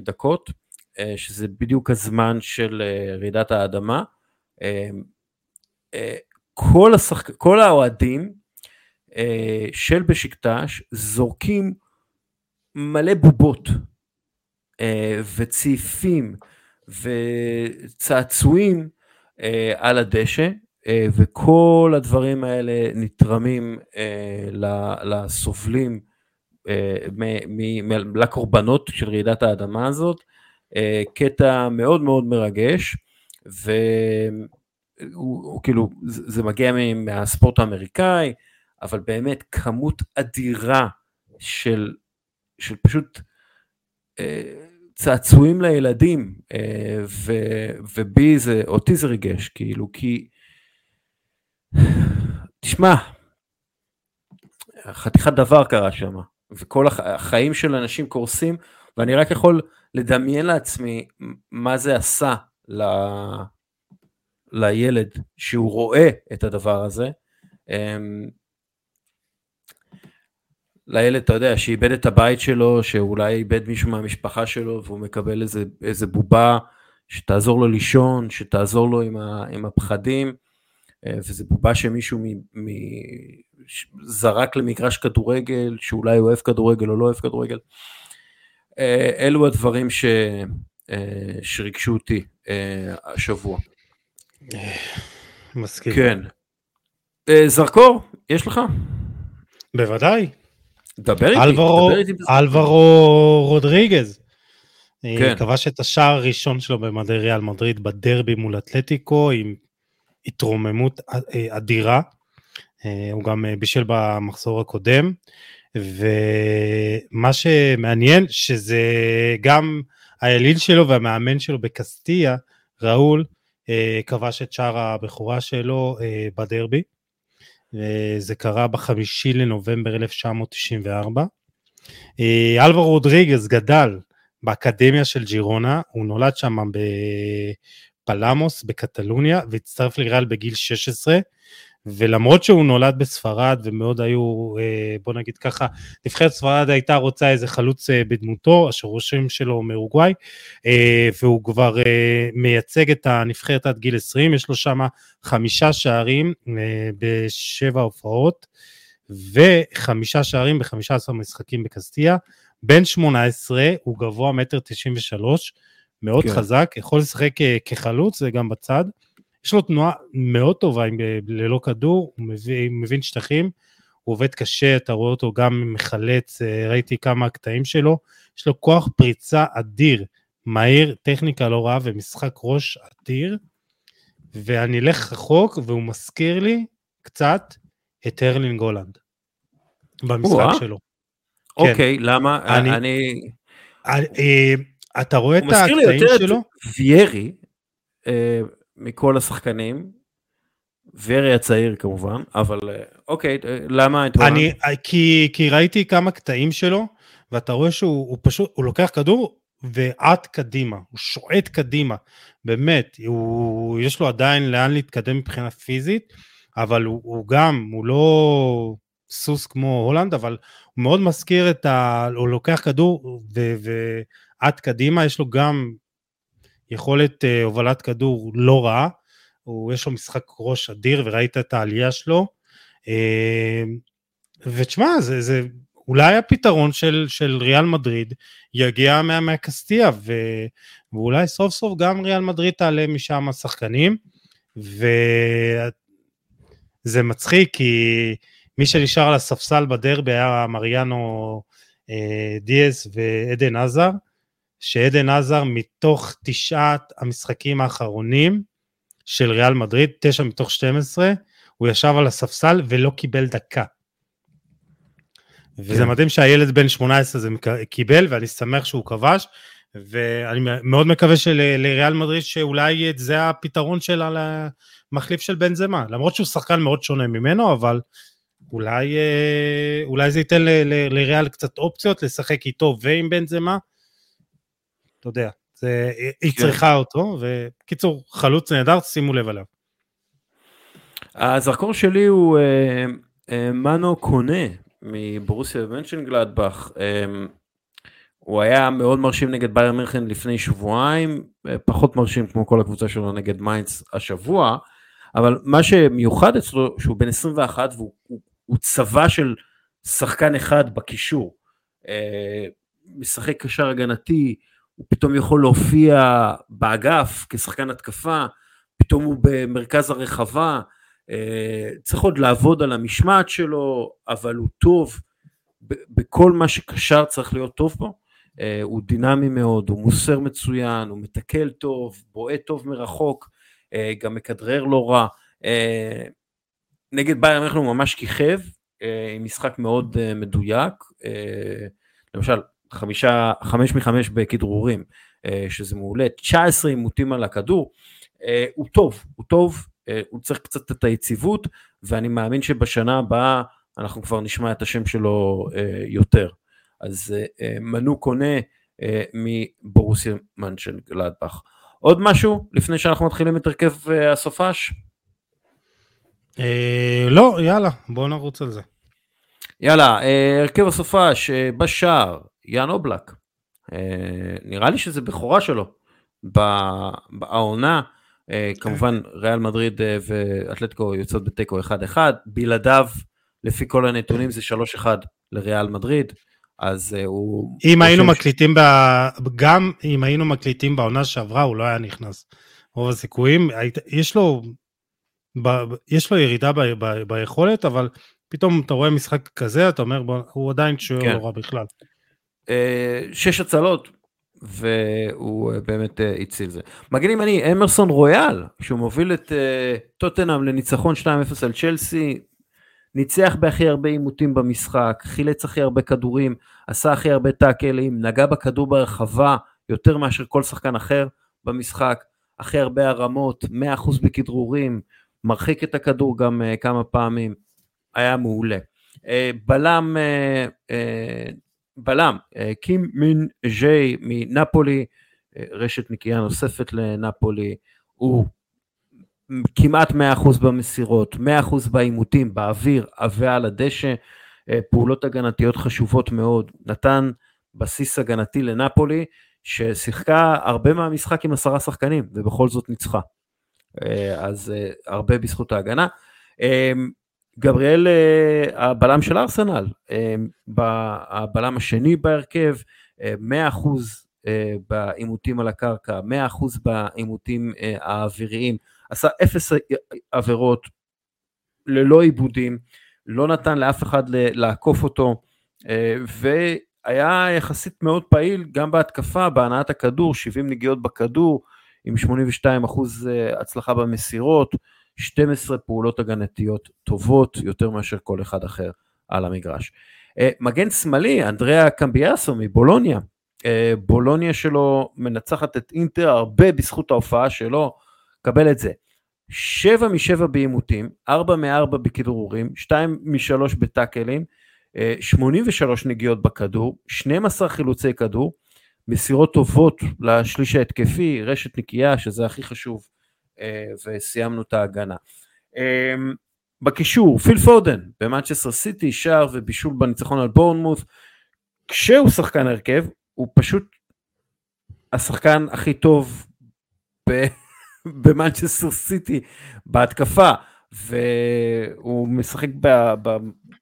דקות, אה, שזה בדיוק הזמן של אה, רעידת האדמה. כל, השחק... כל האוהדים של בשקטש זורקים מלא בובות וצעיפים וצעצועים על הדשא, וכל הדברים האלה נתרמים לסובלים, לקורבנות של רעידת האדמה הזאת. קטע מאוד מאוד מרגש, והוא כאילו, זה מגיע מהספורט האמריקאי, אבל באמת כמות אדירה של, של פשוט צעצועים לילדים, ובי זה, אותי זה ריגש, כאילו, כי, תשמע, חתיכת דבר קרה שם, וכל החיים של אנשים קורסים, ואני רק יכול לדמיין לעצמי מה זה עשה ל... לילד שהוא רואה את הדבר הזה. לילד, אתה יודע, שאיבד את הבית שלו, שאולי איבד מישהו מהמשפחה שלו, והוא מקבל איזה, איזה בובה שתעזור לו לישון, שתעזור לו עם, ה, עם הפחדים, וזה בובה שמישהו מ, מ, זרק למגרש כדורגל, שאולי אוהב כדורגל או לא אוהב כדורגל. אה, אלו הדברים ש, אה, שריגשו אותי השבוע. מסכים. כן. זרקור, יש לך? בוודאי. דבר איתי, אלברו, דבר איתי. אלברו רודריגז. כן. כבש את השער הראשון שלו במדי ריאל מדריד בדרבי מול אתלטיקו עם התרוממות אדירה. הוא גם בישל במחזור הקודם. ומה שמעניין שזה גם האליל שלו והמאמן שלו בקסטיה, ראול, כבש את שער הבכורה שלו בדרבי. זה קרה בחמישי לנובמבר 1994. אלברו רודריגז גדל באקדמיה של ג'ירונה, הוא נולד שם בפלמוס בקטלוניה והצטרף לריאל בגיל 16, ולמרות שהוא נולד בספרד ומאוד היו, בוא נגיד ככה, נבחרת ספרד הייתה רוצה איזה חלוץ בדמותו, השורשים שלו מאורוגוואי, והוא כבר מייצג את הנבחרת עד גיל 20, יש לו שם חמישה שערים בשבע הופעות, וחמישה שערים בחמישה עשר משחקים בקסטיה, בן 18, הוא גבוה מטר 93, מאוד כן. חזק, יכול לשחק כחלוץ וגם בצד. יש לו תנועה מאוד טובה עם, ללא כדור, הוא מבין, מבין שטחים, הוא עובד קשה, אתה רואה אותו גם מחלץ, ראיתי כמה קטעים שלו, יש לו כוח פריצה אדיר, מהיר, טכניקה לא רעה ומשחק ראש אדיר, ואני אלך רחוק והוא מזכיר לי קצת את הרלינג הולנד במשחק שלו. אוקיי, כן. למה? אני... אני... אתה רואה את הקטעים שלו? הוא מזכיר לי יותר את ויירי. אה, מכל השחקנים, ורי הצעיר כמובן, אבל אה, אוקיי, אה, למה את אני, אה, כי, כי ראיתי כמה קטעים שלו, ואתה רואה שהוא פשוט, הוא לוקח כדור ועט קדימה, הוא שועט קדימה, באמת, הוא, יש לו עדיין לאן להתקדם מבחינה פיזית, אבל הוא, הוא גם, הוא לא סוס כמו הולנד, אבל הוא מאוד מזכיר את ה... הוא לוקח כדור ועט קדימה, יש לו גם יכולת uh, הובלת כדור לא רעה, הוא, יש לו משחק ראש אדיר וראית את העלייה שלו. Uh, ותשמע, זה, זה אולי הפתרון של, של ריאל מדריד יגיע מה, מהקסטיה, ו, ואולי סוף סוף גם ריאל מדריד תעלה משם שחקנים, וזה מצחיק כי מי שנשאר על הספסל בדרבי היה מריאנו אה, דיאס ועדן עזר, שעדן עזר מתוך תשעת המשחקים האחרונים של ריאל מדריד, תשע מתוך 12, הוא ישב על הספסל ולא קיבל דקה. וזה כן. מדהים שהילד בן 18 זה קיבל, ואני שמח שהוא כבש, ואני מאוד מקווה שלריאל מדריד שאולי זה הפתרון שלה למחליף של בן זמה, למרות שהוא שחקן מאוד שונה ממנו, אבל אולי, אה, אולי זה ייתן לריאל קצת אופציות לשחק איתו ועם בן זמה, אתה יודע, זה, היא כן. צריכה אותו, וקיצור, חלוץ נהדר, שימו לב עליו. הזרקור שלי הוא אה, אה, מנו קונה מבורוסיה מנשנגלדבך. אה, הוא היה מאוד מרשים נגד באיירן מינכן לפני שבועיים, אה, פחות מרשים כמו כל הקבוצה שלו נגד מיינץ השבוע, אבל מה שמיוחד אצלו, שהוא בן 21 והוא הוא, הוא צבא של שחקן אחד בקישור. אה, משחק קשר הגנתי, הוא פתאום יכול להופיע באגף כשחקן התקפה, פתאום הוא במרכז הרחבה, צריך עוד לעבוד על המשמעת שלו, אבל הוא טוב, בכל מה שקשר צריך להיות טוב בו. הוא דינמי מאוד, הוא מוסר מצוין, הוא מתקל טוב, בועט טוב מרחוק, גם מכדרר לא רע. נגד בייר אנחנו ממש כיכב, עם משחק מאוד מדויק, למשל חמישה, חמש מחמש בכדרורים, שזה מעולה, 19 עימותים על הכדור, הוא טוב, הוא טוב, הוא צריך קצת את היציבות, ואני מאמין שבשנה הבאה אנחנו כבר נשמע את השם שלו יותר. אז מנו קונה מבורוסיה מנשן גלדבך. עוד משהו לפני שאנחנו מתחילים את הרכב הסופש? לא, יאללה, בואו נרוץ על זה. יאללה, הרכב הסופש בשער, יאן אובלק. נראה לי שזה בכורה שלו בעונה. כמובן ריאל מדריד ואתלטיקו יוצאות בתיקו 1-1, בלעדיו לפי כל הנתונים זה 3-1 לריאל מדריד. אז הוא... אם היינו מקליטים, ב... גם אם היינו מקליטים בעונה שעברה, הוא לא היה נכנס. רוב הסיכויים, יש לו, ב... יש לו ירידה ב... ב... ביכולת, אבל פתאום אתה רואה משחק כזה, אתה אומר, בוא, הוא עדיין שוער כן. לא רע בכלל. שש הצלות, והוא באמת הציל זה. מגנים אני, אמרסון רויאל, שהוא מוביל את טוטנאם לניצחון 2-0 על צ'לסי, ניצח בהכי הרבה עימותים במשחק, חילץ הכי הרבה כדורים, עשה הכי הרבה טאקלים, נגע בכדור ברחבה יותר מאשר כל שחקן אחר במשחק, הכי הרבה הרמות, 100% בכדרורים, מרחיק את הכדור גם uh, כמה פעמים, היה מעולה. Uh, בלם, uh, uh, בלם, uh, קים מין ז'יי מנפולי, uh, רשת נקייה נוספת לנפולי, הוא כמעט 100% במסירות, 100% בעימותים, באוויר ועל הדשא, אה, פעולות הגנתיות חשובות מאוד, נתן בסיס הגנתי לנפולי, ששיחקה הרבה מהמשחק עם עשרה שחקנים, ובכל זאת ניצחה. אה, אז אה, הרבה בזכות ההגנה. גבריאל, הבלם של ארסנל, הבלם השני בהרכב, 100% בעימותים על הקרקע, 100% בעימותים האוויריים, עשה אפס עבירות, ללא עיבודים, לא נתן לאף אחד לעקוף אותו, אה, והיה יחסית מאוד פעיל גם בהתקפה, בהנעת הכדור, 70 נגיעות בכדור, עם 82 אחוז אה, הצלחה במסירות, 12 פעולות הגנתיות טובות יותר מאשר כל אחד אחר על המגרש. אה, מגן שמאלי, אנדריאה קמביאסו מבולוניה, בולוניה שלו מנצחת את אינטר הרבה בזכות ההופעה שלו, קבל את זה. 7 מ-7 בעימותים, 4 מ-4 בכדרורים, 2 מ-3 בטאקלים, 83 נגיעות בכדור, 12 חילוצי כדור, מסירות טובות לשליש ההתקפי, רשת נקייה, שזה הכי חשוב, אה, וסיימנו את ההגנה. אה, בקישור, פיל פודן במנצ'סטר סיטי, שער ובישול בניצחון על בורנמות', כשהוא שחקן הרכב, הוא פשוט השחקן הכי טוב במנצ'סטר סיטי בהתקפה, והוא משחק ב, ב,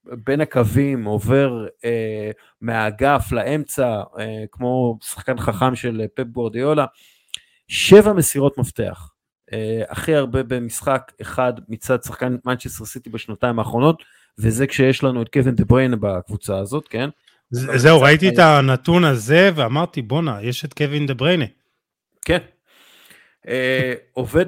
בין הקווים, עובר אה, מהאגף לאמצע, אה, כמו שחקן חכם של פפ גורדיולה, שבע מסירות מפתח, אה, הכי הרבה במשחק אחד מצד שחקן מנצ'סטר סיטי בשנתיים האחרונות, וזה כשיש לנו את קווין דה בריינה בקבוצה הזאת, כן? זהו, ראיתי את הנתון הזה ואמרתי, בואנה, יש את קווין דה בריינה. כן, אה, עובד,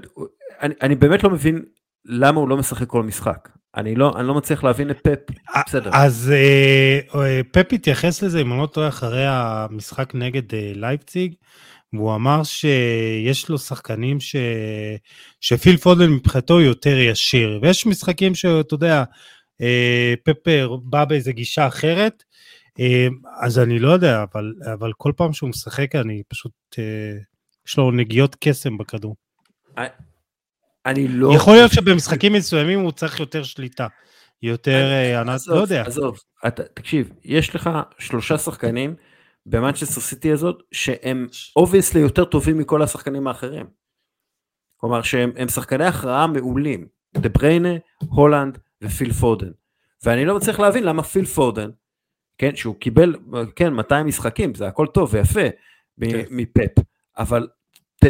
אני, באמת לא מבין למה הוא לא משחק כל משחק. אני לא, אני לא מצליח להבין את פפ, בסדר. אז אה, אה, פפ התייחס לזה, אם אני לא טועה, אחרי המשחק נגד אה, לייפציג, והוא אמר שיש לו שחקנים ש... שפיל פודן מבחינתו יותר ישיר, ויש משחקים שאתה יודע, אה, פפ בא באיזה גישה אחרת, אה, אז אני לא יודע, אבל, אבל כל פעם שהוא משחק אני פשוט... אה, יש לו נגיעות קסם בכדור. אני לא... יכול להיות שבמשחקים מסוימים הוא צריך יותר שליטה. יותר, אני לא יודע. עזוב, תקשיב, יש לך שלושה שחקנים במנצ'סטר סיטי הזאת, שהם obviously יותר טובים מכל השחקנים האחרים. כלומר שהם שחקני הכרעה מעולים, דה בריינה, הולנד ופיל פודן. ואני לא מצליח להבין למה פיל פודן, כן, שהוא קיבל, כן, 200 משחקים, זה הכל טוב ויפה כן. מפפ, אבל ת,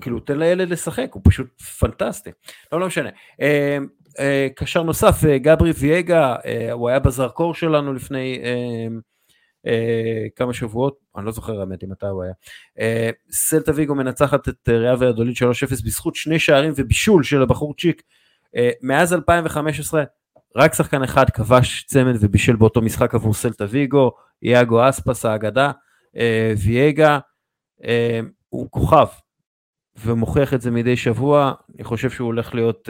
כאילו תן לילד לשחק, הוא פשוט פנטסטי. לא, לא משנה. אמ, קשר נוסף, גברי ויega, הוא היה בזרקור שלנו לפני כמה שבועות, אני לא זוכר האמת מתי הוא היה. סלטה ויגו מנצחת את ריאל ויאדוליד 3-0 בזכות שני שערים ובישול של הבחור צ'יק. מאז 2015 רק שחקן אחד כבש צמד ובישל באותו משחק עבור סלטה ויגו, יאגו אספס האגדה, ויאגה הוא כוכב, ומוכיח את זה מדי שבוע, אני חושב שהוא הולך להיות,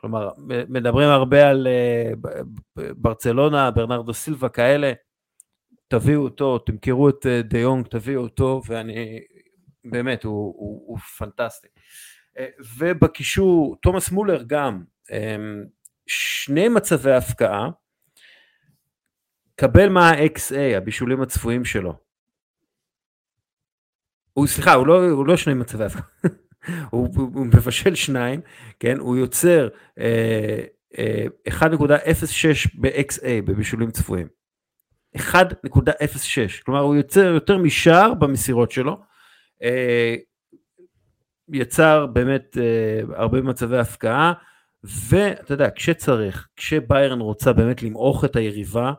כלומר, מדברים הרבה על ברצלונה, ברנרדו סילבה כאלה, תביאו אותו, תמכרו את דיונג, תביאו אותו, ואני, באמת, הוא, הוא, הוא פנטסטי. ובקישור, תומאס מולר גם, שני מצבי הפקעה, קבל מה ה-XA, הבישולים הצפויים שלו. הוא, סליחה, הוא לא, הוא לא שני מצבי הפקעה, הוא, הוא, מבשל שניים, כן, הוא יוצר אה, אה, 1.06 ב-XA, בבישולים צפויים. 1.06, כלומר הוא יוצר יותר משער במסירות שלו. אה, יצר באמת אה, הרבה מצבי הפקעה, ואתה יודע, כשצריך, כשביירן רוצה באמת למעוך את היריבה,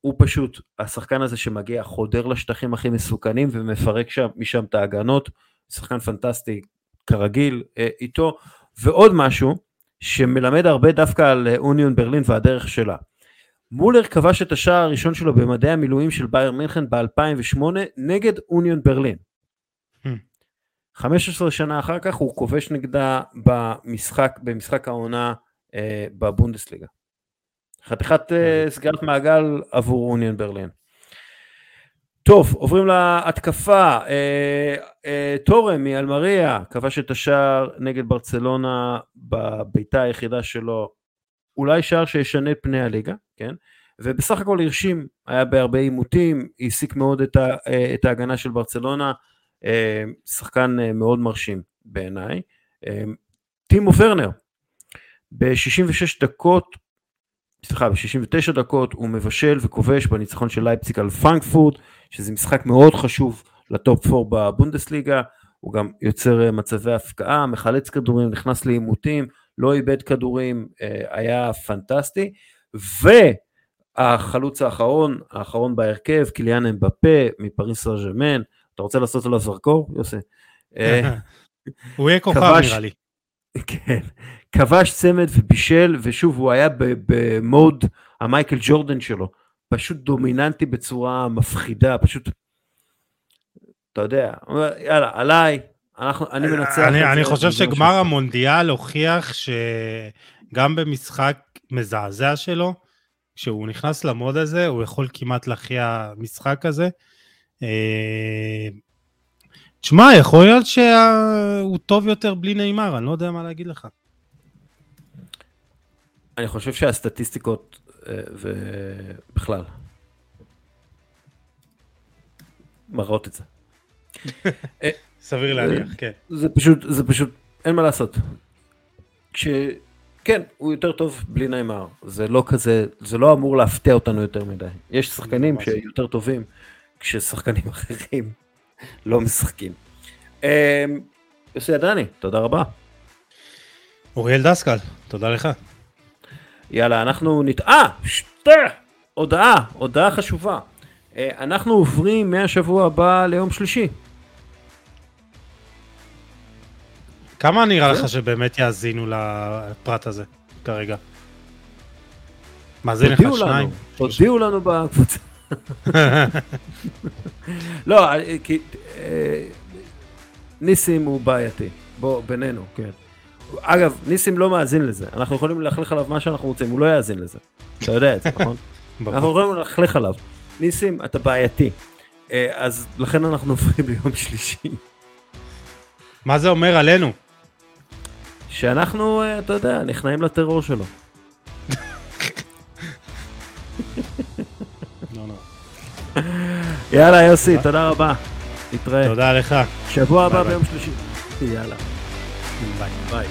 הוא פשוט השחקן הזה שמגיע, חודר לשטחים הכי מסוכנים ומפרק שם, משם את ההגנות, שחקן פנטסטי כרגיל אה, איתו, ועוד משהו שמלמד הרבה דווקא על אוניון ברלין והדרך שלה. מולר כבש את השער הראשון שלו במדעי המילואים של בייר מינכן ב-2008 נגד אוניון ברלין. 15 שנה אחר כך הוא כובש נגדה במשחק, במשחק העונה אה, בבונדסליגה. חתיכת אה, סגירת מעגל עבור אוניון ברלין. טוב, עוברים להתקפה. אה, אה, טורם מאלמריה כבש את השער נגד ברצלונה בביתה היחידה שלו, אולי שער שישנה פני הליגה, כן? ובסך הכל הרשים, היה בהרבה עימותים, העסיק מאוד את, ה, אה, את ההגנה של ברצלונה. שחקן מאוד מרשים בעיניי. טימו ורנר, ב-66 דקות, סליחה, ב-69 דקות הוא מבשל וכובש בניצחון של לייפציק על פרנקפורט, שזה משחק מאוד חשוב לטופ 4 בבונדסליגה, הוא גם יוצר מצבי הפקעה, מחלץ כדורים, נכנס לעימותים, לא איבד כדורים, היה פנטסטי, והחלוץ האחרון, האחרון בהרכב, קיליאן אמבפה מפריס סרג'מן, אתה רוצה לעשות עליו זרקור, יוסי? אה, הוא יהיה כוכב נראה לי. כן, כבש צמד ובישל, ושוב, הוא היה במוד המייקל ג'ורדן שלו, פשוט דומיננטי בצורה מפחידה, פשוט, אתה יודע, יאללה, עליי, אנחנו, אני מנצח. אני, אני חושב שגמר המונדיאל הוכיח שגם במשחק מזעזע שלו, כשהוא נכנס למוד הזה, הוא יכול כמעט להכריע משחק הזה. אה, תשמע, יכול להיות שהוא טוב יותר בלי נאמר, אני לא יודע מה להגיד לך. אני חושב שהסטטיסטיקות, אה, ובכלל, מראות את זה. אה, סביר להניח, כן. זה פשוט, זה פשוט, אין מה לעשות. כש... כן, הוא יותר טוב בלי נאמר. זה לא כזה, זה לא אמור להפתיע אותנו יותר מדי. יש שחקנים שיותר טובים. כששחקנים אחרים לא משחקים. אמ, יוסי עדני, תודה רבה. אוריאל דסקל, תודה לך. יאללה, אנחנו נת... אה, שטה! הודעה, הודעה חשובה. אה, אנחנו עוברים מהשבוע הבא ליום שלישי. כמה נראה לך שבאמת יאזינו לפרט הזה כרגע? מאזין לך שניים? תודיעו לנו בקבוצה. לא, כי אה, ניסים הוא בעייתי, בוא, בינינו, כן. אגב, ניסים לא מאזין לזה, אנחנו יכולים ללכלך עליו מה שאנחנו רוצים, הוא לא יאזין לזה. אתה יודע את זה, נכון? אנחנו יכולים ללכלך עליו. ניסים, אתה בעייתי. אה, אז לכן אנחנו עוברים ליום שלישי. מה זה אומר עלינו? שאנחנו, אה, אתה יודע, נכנעים לטרור שלו. יאללה יוסי, תודה רבה. נתראה. תודה לך. שבוע הבא ביום שלישי. יאללה. ביי. ביי.